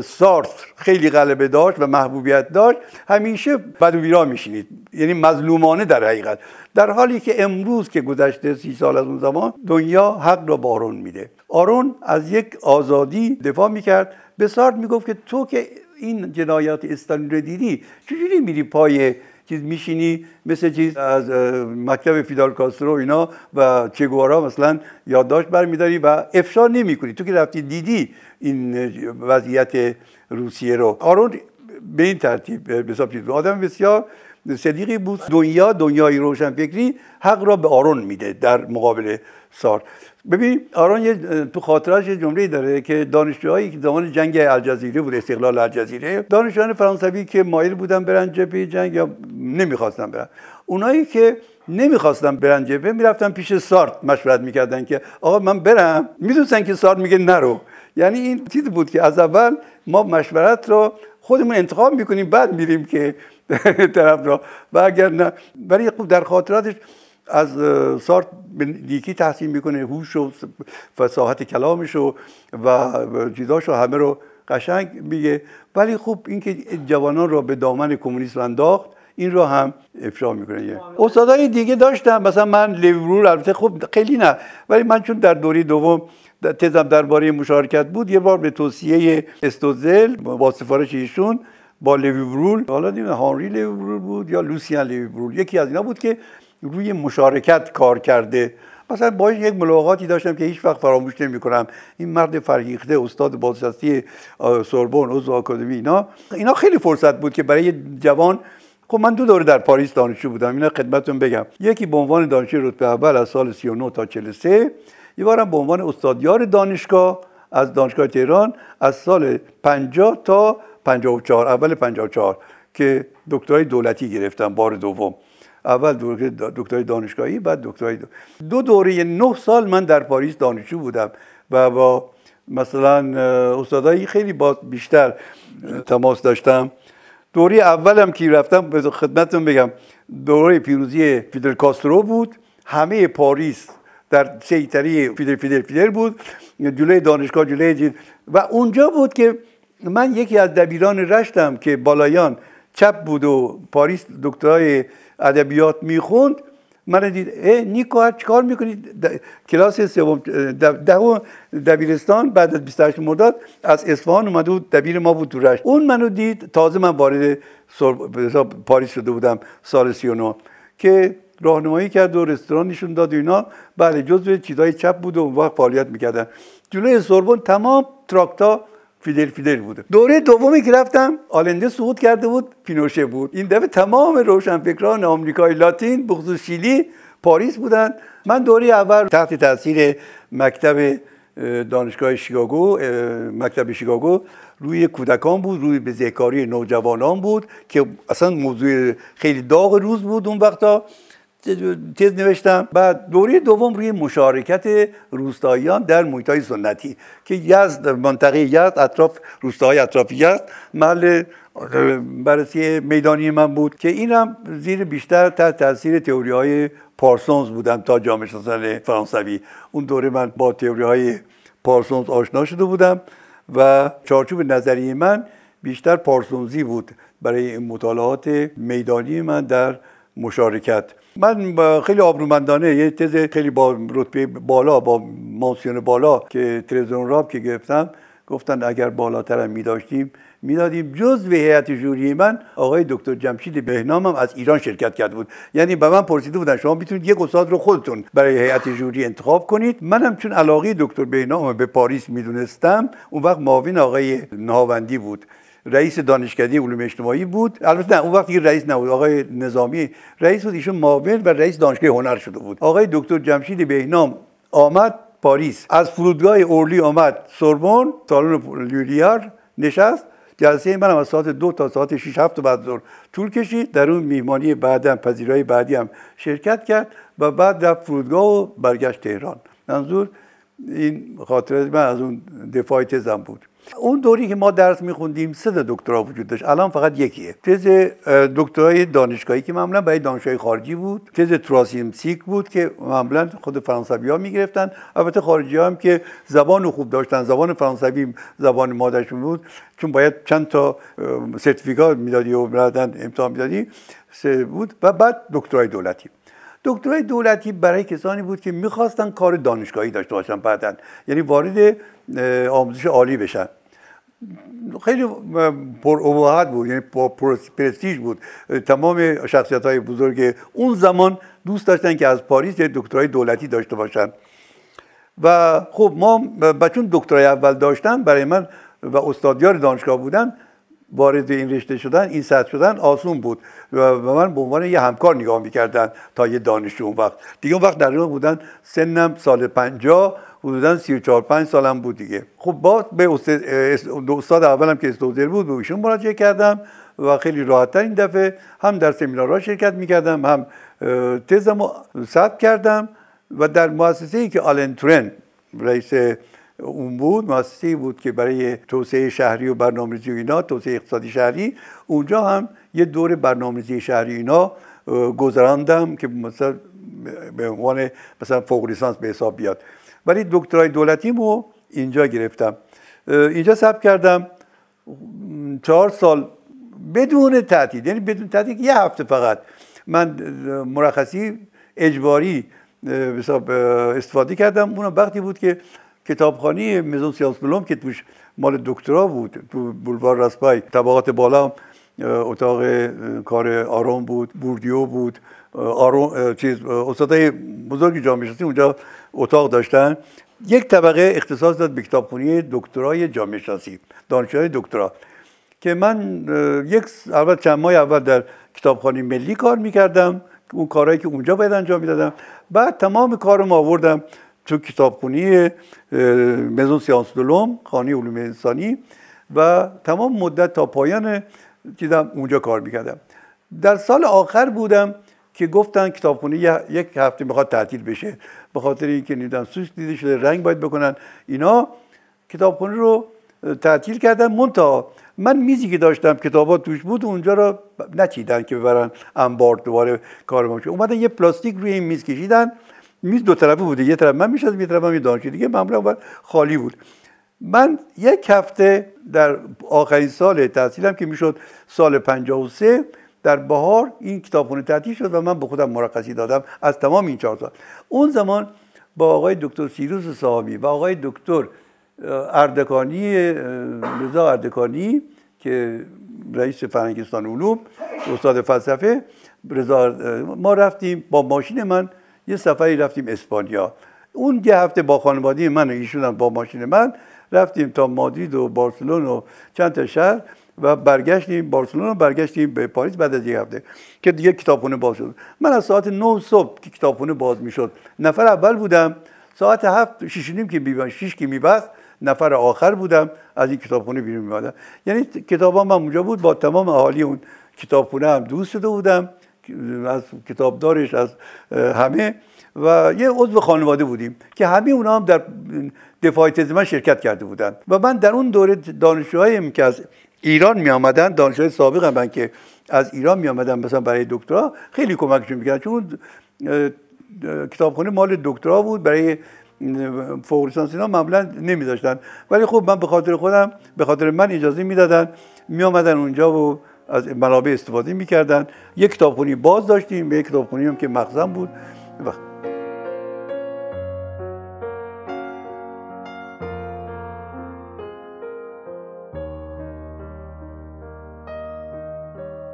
سارت خیلی غلبه داشت و محبوبیت داشت همیشه بد و بیرا میشینید. یعنی مظلومانه در حقیقت. در حالی که امروز که گذشته سی سال از اون زمان دنیا حق را به آرون میده. آرون از یک آزادی دفاع می‌کرد. به سارت می‌گفت که تو که این جنایات استالین رو دیدی چجوری میری پای چیز میشینی مثل چیز از مکتب فیدال کاسترو اینا و چگوارا مثلا یادداشت برمیداری و افشا نمی‌کنی. تو که رفتی دیدی این وضعیت روسیه رو. آرون به این ترتیب حساب چیز آدم بسیار صدیقی بود. دنیا دنیای روشنفکری حق را به آرون میده در مقابل سار. ببین آرون یه تو خاطرش یه جمله داره که دانشجوهایی که زمان جنگ الجزیره بود استقلال الجزیره دانشجویان فرانسوی که مایل بودن برن جبهه جنگ یا نمی‌خواستن برن. اونایی که نمی‌خواستن برن جبهه می‌رفتن پیش سارت مشورت می‌کردن که آقا من برم. می‌دونستن که سارت میگه نرو. یعنی این چیز بود که از اول ما مشورت رو خودمون انتخاب می‌کنیم بعد میریم که طرف را. و اگر نه ولی خب در خاطراتش از سارت لیکی تحصیل می‌کنه هوش و فساحت کلامش و و همه رو قشنگ میگه. ولی خب اینکه جوانان رو به دامن کمونیسم انداخت این رو هم افشا می‌کنه. استادای دیگه داشتم مثلا من لیورول البته خب خیلی نه. ولی من چون در دوری دوم تزم درباره مشارکت بود یه بار به توصیه استوزل با سفارش ایشون با لیوی حالا نمی‌دونم هانری لیوی بود یا لوسیان لیوی یکی از اینا بود که روی مشارکت کار کرده. مثلا با یک ملاقاتی داشتم که هیچ وقت فراموش نمی کنم این مرد فرهیخته استاد بازنشسته سوربن عضو آکادمی اینا. اینا خیلی فرصت بود که برای جوان خب من دو دوره در پاریس دانشجو بودم. اینا خدمتتون بگم. یکی به عنوان دانشجو رتبه اول از سال 39 تا 43 یه بارم به عنوان استادیار دانشگاه از دانشگاه تهران از سال 50 تا 54 اول 54 که دکترای دولتی گرفتم بار دوم. اول دکترای دانشگاهی بعد دکترای دو, دو دوره نه سال من در پاریس دانشجو بودم و با مثلا استادایی خیلی بیشتر تماس داشتم. دوره اولم که رفتم خدمتتون بگم دوره پیروزی فیدل کاسترو بود. همه پاریس در سیطره‌ی فیدل فیدل فیدل بود. جلوی دانشگاه جلوی و اونجا بود که من یکی از دبیران رشتم که بالایان چپ بود و پاریس دکترای ادبیات می‌خوند من دید اه نیکو چیکار می‌کنید کلاس سوم دهم دبیرستان بعد از 28 مرداد از اصفهان اومده بود دبیر ما بود تو رشت. اون منو دید تازه من وارد پاریس شده بودم سال 39 که راهنمایی کرد و رستوران نشون داد و اینا. بله جزو چیزای چپ بود و اون وقت فعالیت می‌کردن. جلوی سوربن تمام تراکتا فیدل فیدل بوده. دوره دومی که رفتم آلنده سقوط کرده بود پینوشه بود. این دفعه تمام روشنفکران آمریکای لاتین بخصوص شیلی پاریس بودن من دوره اول تحت تاثیر مکتب دانشگاه شیکاگو مکتب شیکاگو روی کودکان بود روی بزهکاری نوجوانان بود که اصلا موضوع خیلی داغ روز بود اون وقتا. تز نوشتم بعد دوره دوم روی مشارکت روستاییان در محیط سنتی که یزد منطقه یزد اطراف روستاهای اطراف یزد. محل بررسی میدانی من بود که اینم زیر بیشتر تحت تاثیر تئوری های پارسونز بودم تا جامعه شناسان فرانسوی. اون دوره من با تئوری های پارسونز آشنا شده بودم و چارچوب نظری من بیشتر پارسونزی بود برای مطالعات میدانی من در مشارکت. من خیلی آبرومندانه یه تز خیلی با رتبه بالا با مانسیون بالا که تلویزیون راب که گرفتم گفتن اگر بالاترم می داشتیم می‌دادیم. جز به هیئت جوری من آقای دکتر جمشید بهنام هم از ایران شرکت کرده بود. یعنی به من پرسیده بودن شما می‌تونید یک استاد رو خودتون برای هیئت جوری انتخاب کنید؟ منم چون علاقه دکتر بهنام به پاریس می‌دونستم اون وقت معاون آقای نهاوندی بود. رئیس دانشکده علوم اجتماعی بود. البته نه اون وقتی رئیس نبود آقای نظامی رئیس بود ایشون معاون و رئیس دانشگاه هنر شده بود. آقای دکتر جمشید بهنام آمد پاریس. از فرودگاه اورلی آمد سوربن سالن لیولیار نشست. جلسه من از ساعت دو تا ساعت 6 هفت بعد ظهر طول کشید. در اون میهمانی بعدم پذیرای بعدی هم شرکت کرد و بعد رفت فرودگاه و برگشت تهران. منظور این خاطره من از اون دفاع تزم بود. اون دوری که ما درس میخوندیم سه دکترا وجود داشت. الان فقط یکیه. تز دکترای دانشگاهی که معمولا برای دانشگاه خارجی بود. تز تراسیمسیک بود که معمولا خود فرانسوی ها می‌گرفتن. البته خارجی هم که زبان خوب داشتن. زبان فرانسوی زبان مادرشون بود. چون باید چند تا سرتیفیکات می‌دادی و بعدن امتحان می‌دادی بود. و بعد دکترای دولتی. دکترای دولتی برای کسانی بود که می‌خواستن کار دانشگاهی داشته باشن بعدا. یعنی وارد آموزش عالی بشن. خیلی پر بود یعنی پرستیژ بود. تمام شخصیت های بزرگ اون زمان دوست داشتن که از پاریس یه دکترای دولتی داشته باشن. و خب ما بچون دکترای اول داشتن برای من و استادیار دانشگاه بودن وارد این رشته شدن این سطح شدن آسون بود و من به عنوان یه همکار نگاه می‌کردن تا یه دانشجو اون وقت. دیگه اون وقت در بودن سنم سال پنجاه حدودا 34 5 سالم بود دیگه. خب با به استاد اولم که استودر بود به ایشون مراجعه کردم و خیلی راحتتر این دفعه هم در سمینارها شرکت می‌کردم هم تزم ثبت کردم و در مؤسسه ای که آلن ترن رئیس اون بود مؤسسه بود که برای توسعه شهری و برنامه‌ریزی و اینا توسعه اقتصادی شهری اونجا هم یه دور برنامه‌ریزی شهری اینا گذراندم که مثلا به عنوان مثلا فوق لیسانس به حساب بیاد. ولی دکترای دولتیمو اینجا گرفتم. اینجا ثبت کردم. چهار سال بدون تعطیل یعنی بدون تعطیل یه هفته فقط. من مرخصی اجباری استفاده کردم. اون وقتی بود که کتابخانی مزون سیاس بلوم که توش مال دکترا بود تو بولوار راسپای طبقات بالا اتاق کار آرام بود بوردیو بود آرون چیز استادای بزرگ جامعه شناسی اونجا اتاق داشتن. یک طبقه اختصاص داد به کتابخونی دکترای جامعه شناسی دانشجوی دکترا که من یک اول چند ماه اول در کتابخانه ملی کار می‌کردم اون کارهایی که اونجا باید انجام می‌دادم. بعد تمام کارم آوردم تو کتابخونی مزون سیانس دلوم خانه علوم انسانی و تمام مدت تا پایان دیدم اونجا کار می‌کردم. در سال آخر بودم که گفتن کتابخونه یک هفته می‌خواد تعطیل بشه. به خاطر اینکه نیدن سوس دیده شده رنگ باید بکنن. اینا کتابخونه رو تعطیل کردن. منتها من میزی که داشتم کتابات توش بود اونجا رو نچیدن که ببرن انبار دوباره کار ما اومدن یه پلاستیک روی این میز کشیدن. میز دو طرفه بوده. یه طرف من می‌شد یه طرف یه دانشجو دیگه. معمولا خالی بود. من یک هفته در آخرین سال تحصیلم که می‌شد سال 53 در بهار این کتابخونه تعطیل شد و من به خودم مرخصی دادم از تمام این چهار سال. اون زمان با آقای دکتر سیروس صاحبی و آقای دکتر اردکانی رضا اردکانی که رئیس فرنگستان علوم استاد فلسفه رضا ما رفتیم با ماشین من یه سفری رفتیم اسپانیا. اون یه هفته با خانواده من و ایشون با ماشین من رفتیم تا مادرید و بارسلون و چند تا شهر و برگشتیم بارسلون و برگشتیم به پاریس بعد از یک هفته که دیگه کتابخونه باز شد. من از ساعت 9 صبح که کتابخونه باز می‌شد نفر اول بودم. ساعت هفت شیش نیم که میبند شیش که میبست نفر آخر بودم از این کتابخونه بیرون میمادم یعنی کتابام من اونجا بود با تمام اهالی اون کتابخونه هم دوست شده بودم. از کتابدارش از همه. و یه عضو خانواده بودیم که همه اونا هم در دفاع تز من شرکت کرده بودن. و من در اون دوره دانشجوهایی که از ایران می آمدن دانشجوی سابق من که از ایران می آمدن مثلا برای دکترا خیلی کمکشون می‌کردن. چون کتابخونه مال دکترا بود برای فوق لیسانس اینا معمولا نمیذاشتن ولی خب من به خاطر خودم به خاطر من اجازه می‌دادن می آمدن اونجا و از منابع استفاده می‌کردن. یک کتابخونی باز داشتیم یک کتابخونی هم که مخزن بود.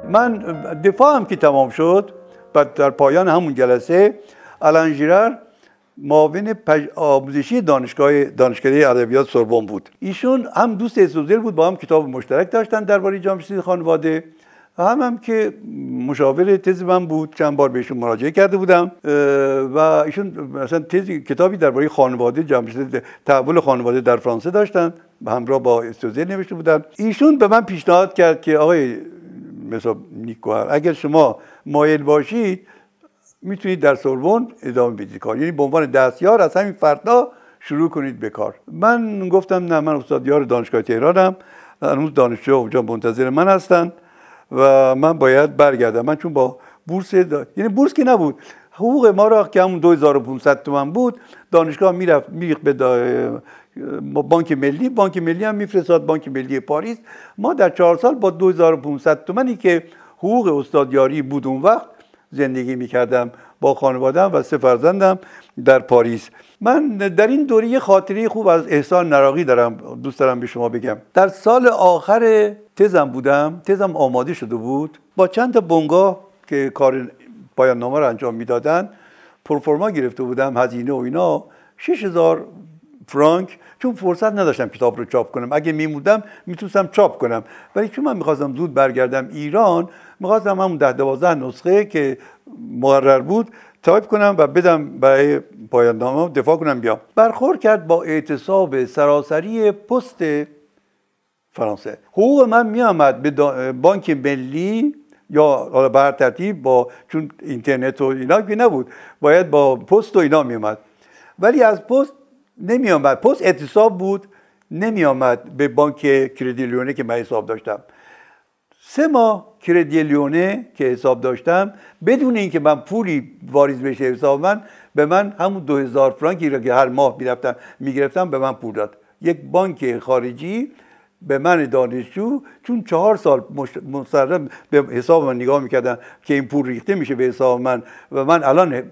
من دفاع هم که تمام شد و در پایان همون جلسه الان معاون آموزشی دانشگاه دانشکده ادبیات سوربن بود. ایشون هم دوست استوزل بود با هم کتاب مشترک داشتن درباره جامعه خانواده. هم هم که مشاور تز من بود چند بار بهشون مراجعه کرده بودم و ایشون مثلا تز کتابی درباره خانواده جامعه تحول خانواده در فرانسه داشتن همراه با استوزل نوشته بودن. ایشون به من پیشنهاد کرد که آقای مثلا نیکوهر اگر شما مایل باشید می‌تونید در سوربن ادامه بدید کار. یعنی به عنوان دستیار از همین فردا شروع کنید به کار. من گفتم نه من استادیار دانشگاه تهرانم. هنوز دانشجو اونجا منتظر من هستن و من باید برگردم. من چون با بورس یعنی بورس که نبود. حقوق ما را که همون 2500 تومن بود دانشگاه می‌رفت میریخت به بانک ملی. بانک ملی هم میفرستاد بانک ملی پاریس. ما در چهار سال با 2500 تومنی که حقوق استادیاری بود اون وقت زندگی می‌کردم با خانوادم و سه فرزندم در پاریس. من در این دوره یه خاطره خوب از احسان نراقی دارم دوست دارم به شما بگم. در سال آخر تزم بودم تزم آماده شده بود. با چند تا که کار پایان نامه رو انجام می‌دادن پروفورما گرفته بودم هزینه و اینا. 6000 فرانک چون فرصت نداشتم کتاب رو چاپ کنم. اگه می‌موندم می‌تونستم چاپ کنم. ولی چون من می‌خواستم زود برگردم ایران می‌خواستم همون ده دوازده نسخه که مقرر بود تایپ کنم و بدم برای پایان نامه دفاع کنم بیام. برخورد کرد با اعتصاب سراسری پست فرانسه. حقوق من میآمد به بانک ملی یا حالا بر ترتیب با چون اینترنت و اینا که نبود باید با پست و اینا میومد ولی از پست نمی آمد پست اعتصاب بود نمی آمد به بانک کردی لیونه که من حساب داشتم. سه ماه کردی لیونه که حساب داشتم بدون اینکه من پولی واریز بشه حساب من به من همون دو هزار فرانکی را که هر ماه می‌رفتم می‌گرفتم به من پول داد. یک بانک خارجی به من دانشجو چون چهار سال مستقیم به حساب من نگاه می‌کردن که این پول ریخته میشه به حساب من و من الان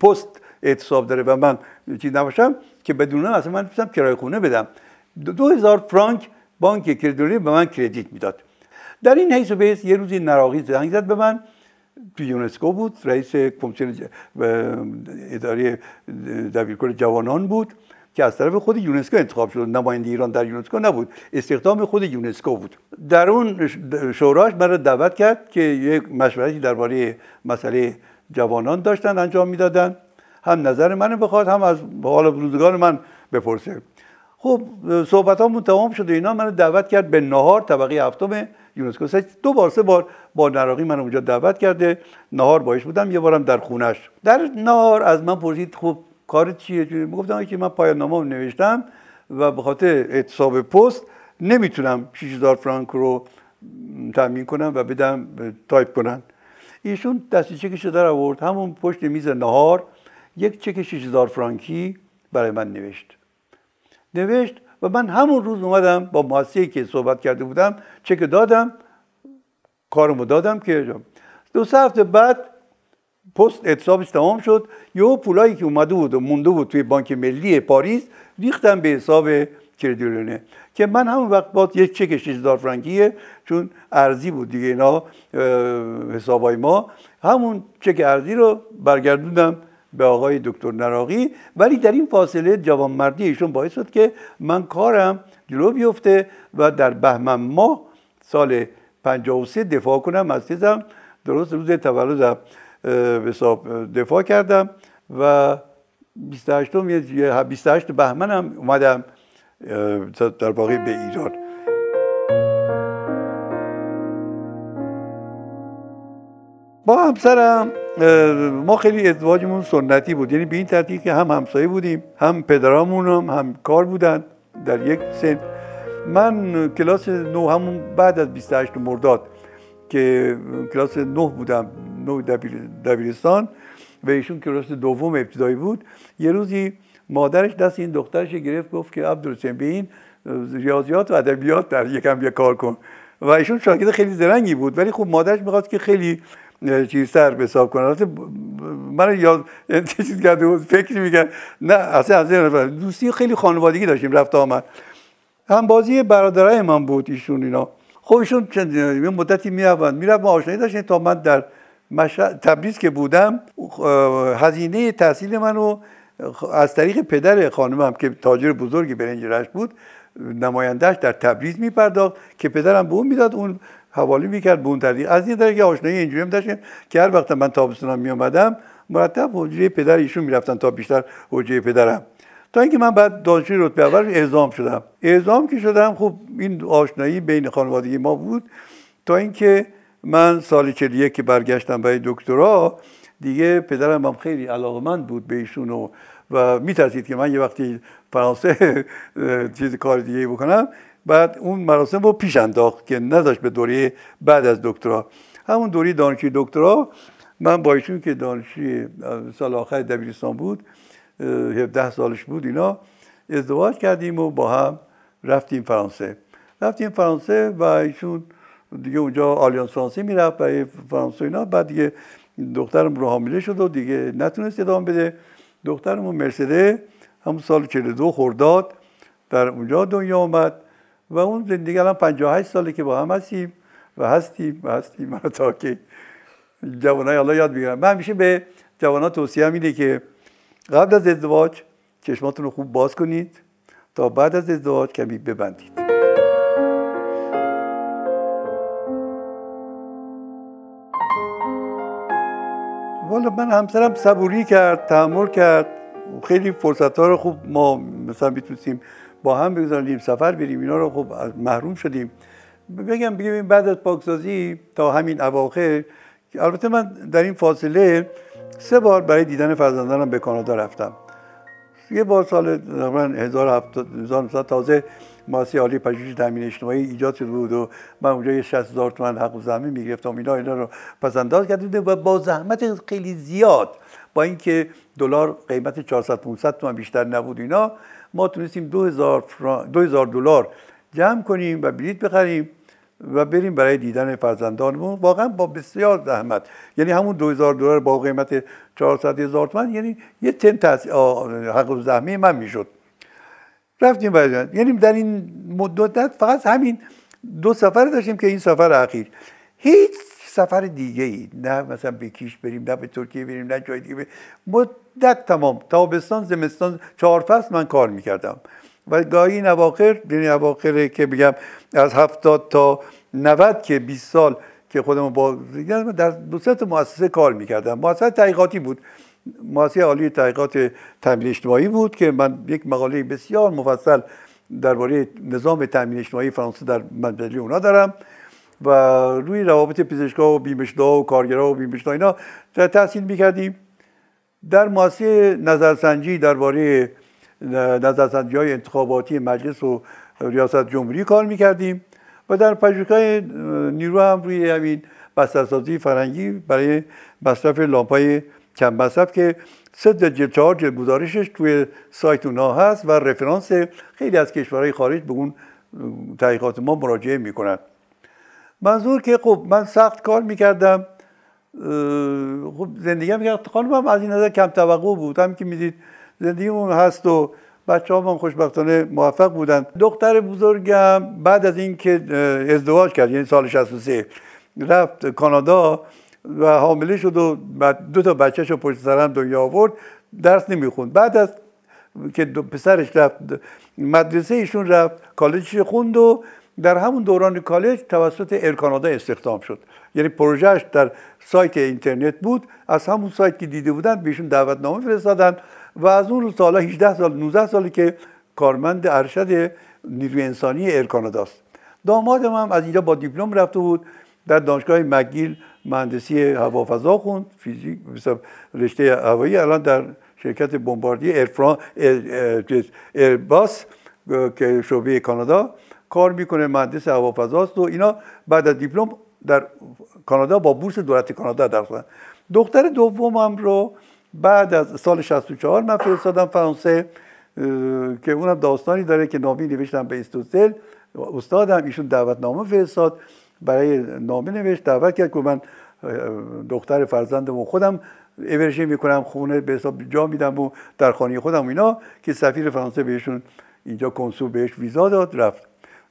پست اعتصاب داره و من چیز نباشم که بدون اصلا من می‌تونم کرایه خونه بدم. دو هزار فرانک بانک کردیلی به من کردیت می‌داد. در این حیث و بحث یه روزی نراقی زنگ زد به من. تو یونسکو بود رئیس کمیسیون اداره دبیرکل جوانان بود که از طرف خود یونسکو انتخاب شد. نماینده ایران در یونسکو نبود. استخدام خود یونسکو بود. در اون شوراش من دعوت کرد که یک مشورتی درباره مسئله جوانان داشتن انجام می‌دادن. هم نظر من بخواد هم از حال روزگار من بپرسه. خب صحبت همون تمام شده اینا. من دعوت کرد به نهار طبقه هفتم یونسکو دو بار سه بار با نراقی من اونجا دعوت کرده. نهار باش بودم یه بارم در خونش در نهار از من پرسید خب کار چیه؟ گفتم که من پایان نامه نوشتم و به خاطر اعتصاب پست نمی‌تونم 6000 فرانک رو تامین کنم و بدم تایپ کنن. ایشون دستی چکش در آورد. همون پشت میز نهار یک چک 6000 فرانکی برای من نوشت. نوشت و من همون روز اومدم با مؤسسه‌ای که صحبت کرده بودم چک دادم کارمو دادم که دو سه هفته بعد پست اعتصابش تمام شد. یه پولایی که اومده بود و مونده بود توی بانک ملی پاریس ریختم به حساب کردیلونه که من همون وقت با یک چک 6000 فرانکیه چون ارزی بود دیگه اینا حسابای ما. همون چک ارزی رو برگردوندم به آقای دکتر نراقی. ولی در این فاصله جوانمردی ایشون باعث شد که من کارم جلو بیفته و در بهمن ماه سال 53 دفاع کنم. از تیزم درست روز تولدم دفاع کردم و 28 28 بهمن هم اومدم در واقع به ایران. با همسرم ما خیلی ازدواجمون سنتی بود. یعنی به این ترتیب که هم همسایه بودیم هم پدرامون هم, هم کار بودن در یک سن. من کلاس نو همون بعد از 28 مرداد که کلاس نه بودم نو دبیرستان و ایشون کلاس دوم ابتدایی بود. یه روزی مادرش دست این دخترش گرفت گفت که عبدالحسین به این ریاضیات و ادبیات در یکم یه کار کن. و ایشون شاگرد خیلی زرنگی بود ولی خب مادرش می‌خواست که خیلی چیز سر به حساب کنه من یاد چیز کرده بود فکر می‌کرد. نه اصلا از دوستی خیلی خانوادگی داشتیم رفت آمد. هم بازی برادرای من بود ایشون اینا. خب ایشون چند مدتی می‌روند می‌رفت ما آشنایی داشتیم تا من در تبریز که بودم هزینه تحصیل منو از طریق پدر خانمم که تاجر بزرگی برنج بود نمایندهش در تبریز میپرداخت که پدرم به اون می‌داد اون حوالی می‌کرد به اون از این طریق آشنایی اینجوری هم داشتیم که هر وقت من تابستان می اومدم مرتب حجره پدر ایشون می‌رفتن تا بیشتر حجره پدرم. تا اینکه من بعد دانشجوی رتبه اول اعزام شدم. اعزام که شدم خب این آشنایی بین خانوادگی ما بود. تا اینکه من سال 41 که برگشتم برای دکترا دیگه پدرم هم خیلی علاقمند بود به ایشون و, و میترسید که من یه وقتی فرانسه چیز کار دیگه بکنم. بعد اون مراسم رو پیش انداخت که نداشت به دوره بعد از دکترا. همون دوره دانشجوی دکترا من با ایشون که دانشجوی سال آخر دبیرستان بود 17 سالش بود اینا ازدواج کردیم و با هم رفتیم فرانسه. رفتیم فرانسه و ایشون دیگه اونجا آلیانس فرانسه می‌رفت برای فرانسه اینا. بعد دیگه دخترم رو حامله شد و دیگه نتونست ادامه بده. دخترمون مرسده همون سال 42 خورداد در اونجا دنیا آمد و اون زندگی الان 58 ساله که با هم هستیم و هستیم و هستیم. تا که جوانای الله یاد می‌گیرم. من همیشه به جوانان توصیه اینه که قبل از ازدواج چشماتون رو خوب باز کنید. تا بعد از ازدواج کمی ببندید. والا من همسرم صبوری کرد تحمل کرد. خیلی فرصت ها رو خوب ما مثلا می‌تونستیم با هم بگذاریم سفر بریم اینا رو خب محروم شدیم. بگم بگیم بعد از پاکسازی تا همین اواخر البته من در این فاصله سه بار برای دیدن فرزندانم به کانادا رفتم. یه بار سال تقریبا 1700 تازه ماسی عالی پژوهش تامین اجتماعی ایجاد شده و من اونجا یه 60 هزار تومن حق زمین می‌گرفتم اینا اینا رو پس انداز و با زحمت خیلی زیاد با اینکه دلار قیمت 400 500 تومن بیشتر نبود اینا ما تونستیم 2000 2000 دلار جمع کنیم و بلیط بخریم و بریم برای دیدن فرزندانمون. واقعا با بسیار زحمت. یعنی همون 2000 دلار با قیمت 400 هزار تومن یعنی یه تن تس... حق و زحمه من می‌شد. رفتیم برای یعنی در این مدت فقط همین دو سفر داشتیم که این سفر اخیر. هیچ سفر دیگه ای نه مثلا به کیش بریم نه به ترکیه بریم نه جای دیگه بریم. مدت تمام تابستان زمستان چهار فصل من کار می‌کردم. و گاهی این اواخر یعنی که بگم از هفتاد تا 90 که 20 سال که خودم با در دو تا مؤسسه کار می‌کردم. مؤسسه تحقیقاتی بود. مؤسسه عالی تحقیقات تامین اجتماعی بود که من یک مقاله بسیار مفصل درباره نظام تامین اجتماعی فرانسه در مجله اونا دارم و روی روابط پزشکا و بیمشدا و کارگرا و بیمشدا اینا تحصیل می‌کردیم. در مؤسسه نظرسنجی درباره نظرسنجی های انتخاباتی مجلس و ریاست جمهوری کار می‌کردیم و در پژوهش‌های نیرو هم روی همین بسترسازی فرنگی برای مصرف لامپای کم مصرف که سه جلد چهار جلد گزارشش توی سایت اونا هست و رفرانس خیلی از کشورهای خارج به اون تحقیقات ما مراجعه می‌کنن. منظور که خب من سخت کار می‌کردم. خب زندگی هم خانمم از این نظر کم توقع بود. هم که می‌دید زندگیمون هست و بچه هم خوشبختانه موفق بودن. دختر بزرگم بعد از اینکه ازدواج کرد یعنی سال 63 رفت کانادا و حامله شد و دو تا بچهش رو پشت سرم دنیا آورد. درس نمی‌خوند. بعد از که پسرش رفت مدرسه ایشون رفت کالجش خوند و در همون دوران کالج توسط ایر کانادا استخدام شد. یعنی پروژهش در سایت اینترنت بود. از همون سایت که دیده بودن بهشون دعوتنامه فرستادن و از اون روز تا 18 سال 19 سالی که کارمند ارشد نیروی انسانی ایر کاناداست. دامادم هم از اینجا با دیپلم رفته بود. در دانشگاه مگیل مهندسی هوافضا خوند فیزیک رشته هوایی الان در شرکت بمباردی ایرباس که شعبه کانادا. کار می‌کنه مهندس هوافضاست و اینا بعد از دیپلم در کانادا با بورس دولت کانادا درس دختر دومم رو بعد از سال 64 من فرستادم فرانسه که اونم داستانی داره که نامی نوشتم به استوزل استادم ایشون دعوتنامه فرستاد برای نامه نوشت دعوت کرد که من دختر فرزندم و خودم اورژه می‌کنم خونه به حساب جا میدم و در خانه خودم اینا که سفیر فرانسه بهشون اینجا کنسول بهش ویزا داد رفت.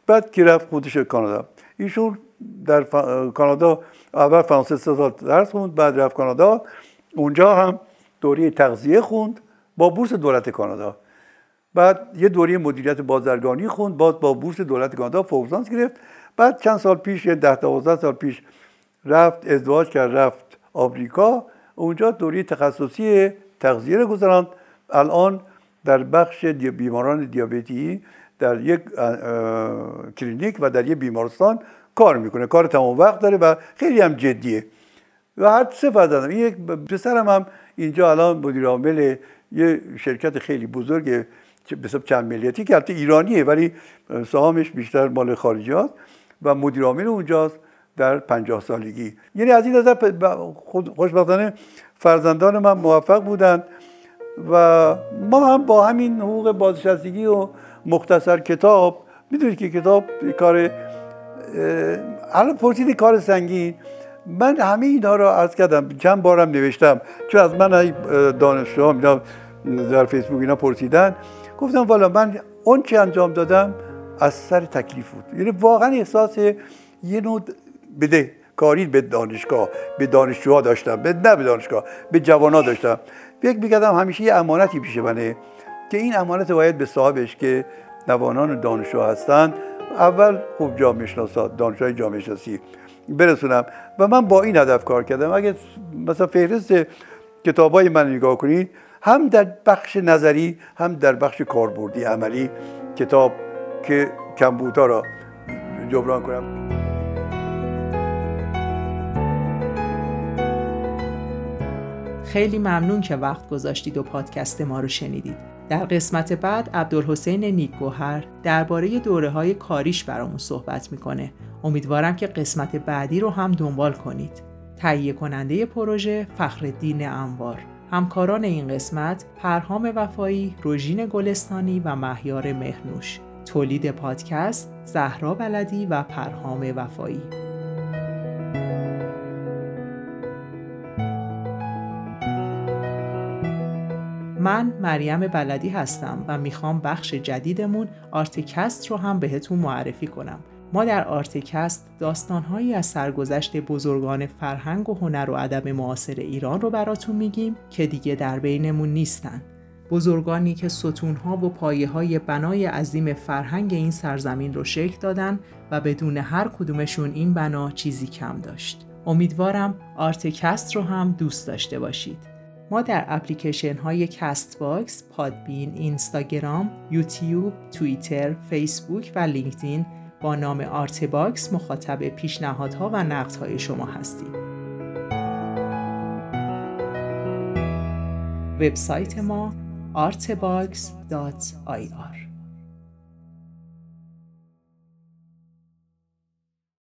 بعد که رفت خودش کانادا. ایشون در کانادا اول فرانسه سه سال درس خوند بعد رفت کانادا. اونجا هم دوره تغذیه خوند با بورس دولت کانادا. بعد یه دوره مدیریت بازرگانی خوند باز با بورس دولت کانادا فوزانس گرفت. بعد چند سال پیش یه ده دوازده سال پیش رفت ازدواج کرد رفت آمریکا. اونجا دوره تخصصی تغذیه رو گذراند. الان در بخش بیماران دیابتی در یک کلینیک و در یک بیمارستان کار می‌کنه. کار تمام وقت داره و خیلی هم جدیه. و هر صفت دادم یک پسرم هم اینجا الان مدیر عامل یه شرکت خیلی بزرگ به چند ملیتی که البته ایرانیه ولی سهامش بیشتر مال خارجی و مدیر عامل اونجاست در پنجاه سالگی. یعنی از این نظر خوشبختانه فرزندان من موفق بودن و ما هم با همین حقوق بازنشستگی و مختصر کتاب. می‌دونید که کتاب کار الان پرسید کار سنگین. من همه اینها را عرض کردم چند بارم نوشتم. چون از من دانشجوها اینا در فیسبوک اینا پرسیدن. گفتم والا من اون چی انجام دادم از سر تکلیف بود. یعنی واقعا احساس یه نوع بده کاری به دانشگاه به دانشجوها داشتم به نه به دانشگاه به جوانا داشتم. فکر می‌کردم همیشه یه امانتی پیش منه. که این امانت باید به صاحبش که جوانان دانشجو هستند اول خوب جامعه شناسات دانشجوی جامعه شناسی برسونم. و من با این هدف کار کردم. اگه مثلا فهرست کتابای من نگاه کنید هم در بخش نظری هم در بخش کاربردی عملی کتاب که کمبودها را جبران کنم. خیلی ممنون که وقت گذاشتید و پادکست ما رو شنیدید. در قسمت بعد عبدالحسین نیکگوهر درباره دوره های کاریش برامون صحبت می‌کنه. امیدوارم که قسمت بعدی رو هم دنبال کنید. تهیه کننده پروژه فخردین انوار همکاران این قسمت پرهام وفایی، روژین گلستانی و مهیار مهنوش تولید پادکست زهرا بلدی و پرهام وفایی من مریم بلدی هستم و می‌خوام بخش جدیدمون آرتکست رو هم بهتون معرفی کنم ما در آرتکست داستانهایی از سرگذشت بزرگان فرهنگ و هنر و ادب معاصر ایران رو براتون میگیم که دیگه در بینمون نیستن. بزرگانی که ستونها و پایه های بنای عظیم فرهنگ این سرزمین رو شکل دادن و بدون هر کدومشون این بنا چیزی کم داشت. امیدوارم آرتکست رو هم دوست داشته باشید. ما در اپلیکیشن های کست باکس، پادبین، اینستاگرام، یوتیوب، توییتر، فیسبوک و لینکدین با نام آرتباکس مخاطب پیشنهادها و نقدهای شما هستیم. وبسایت ما artbox.ir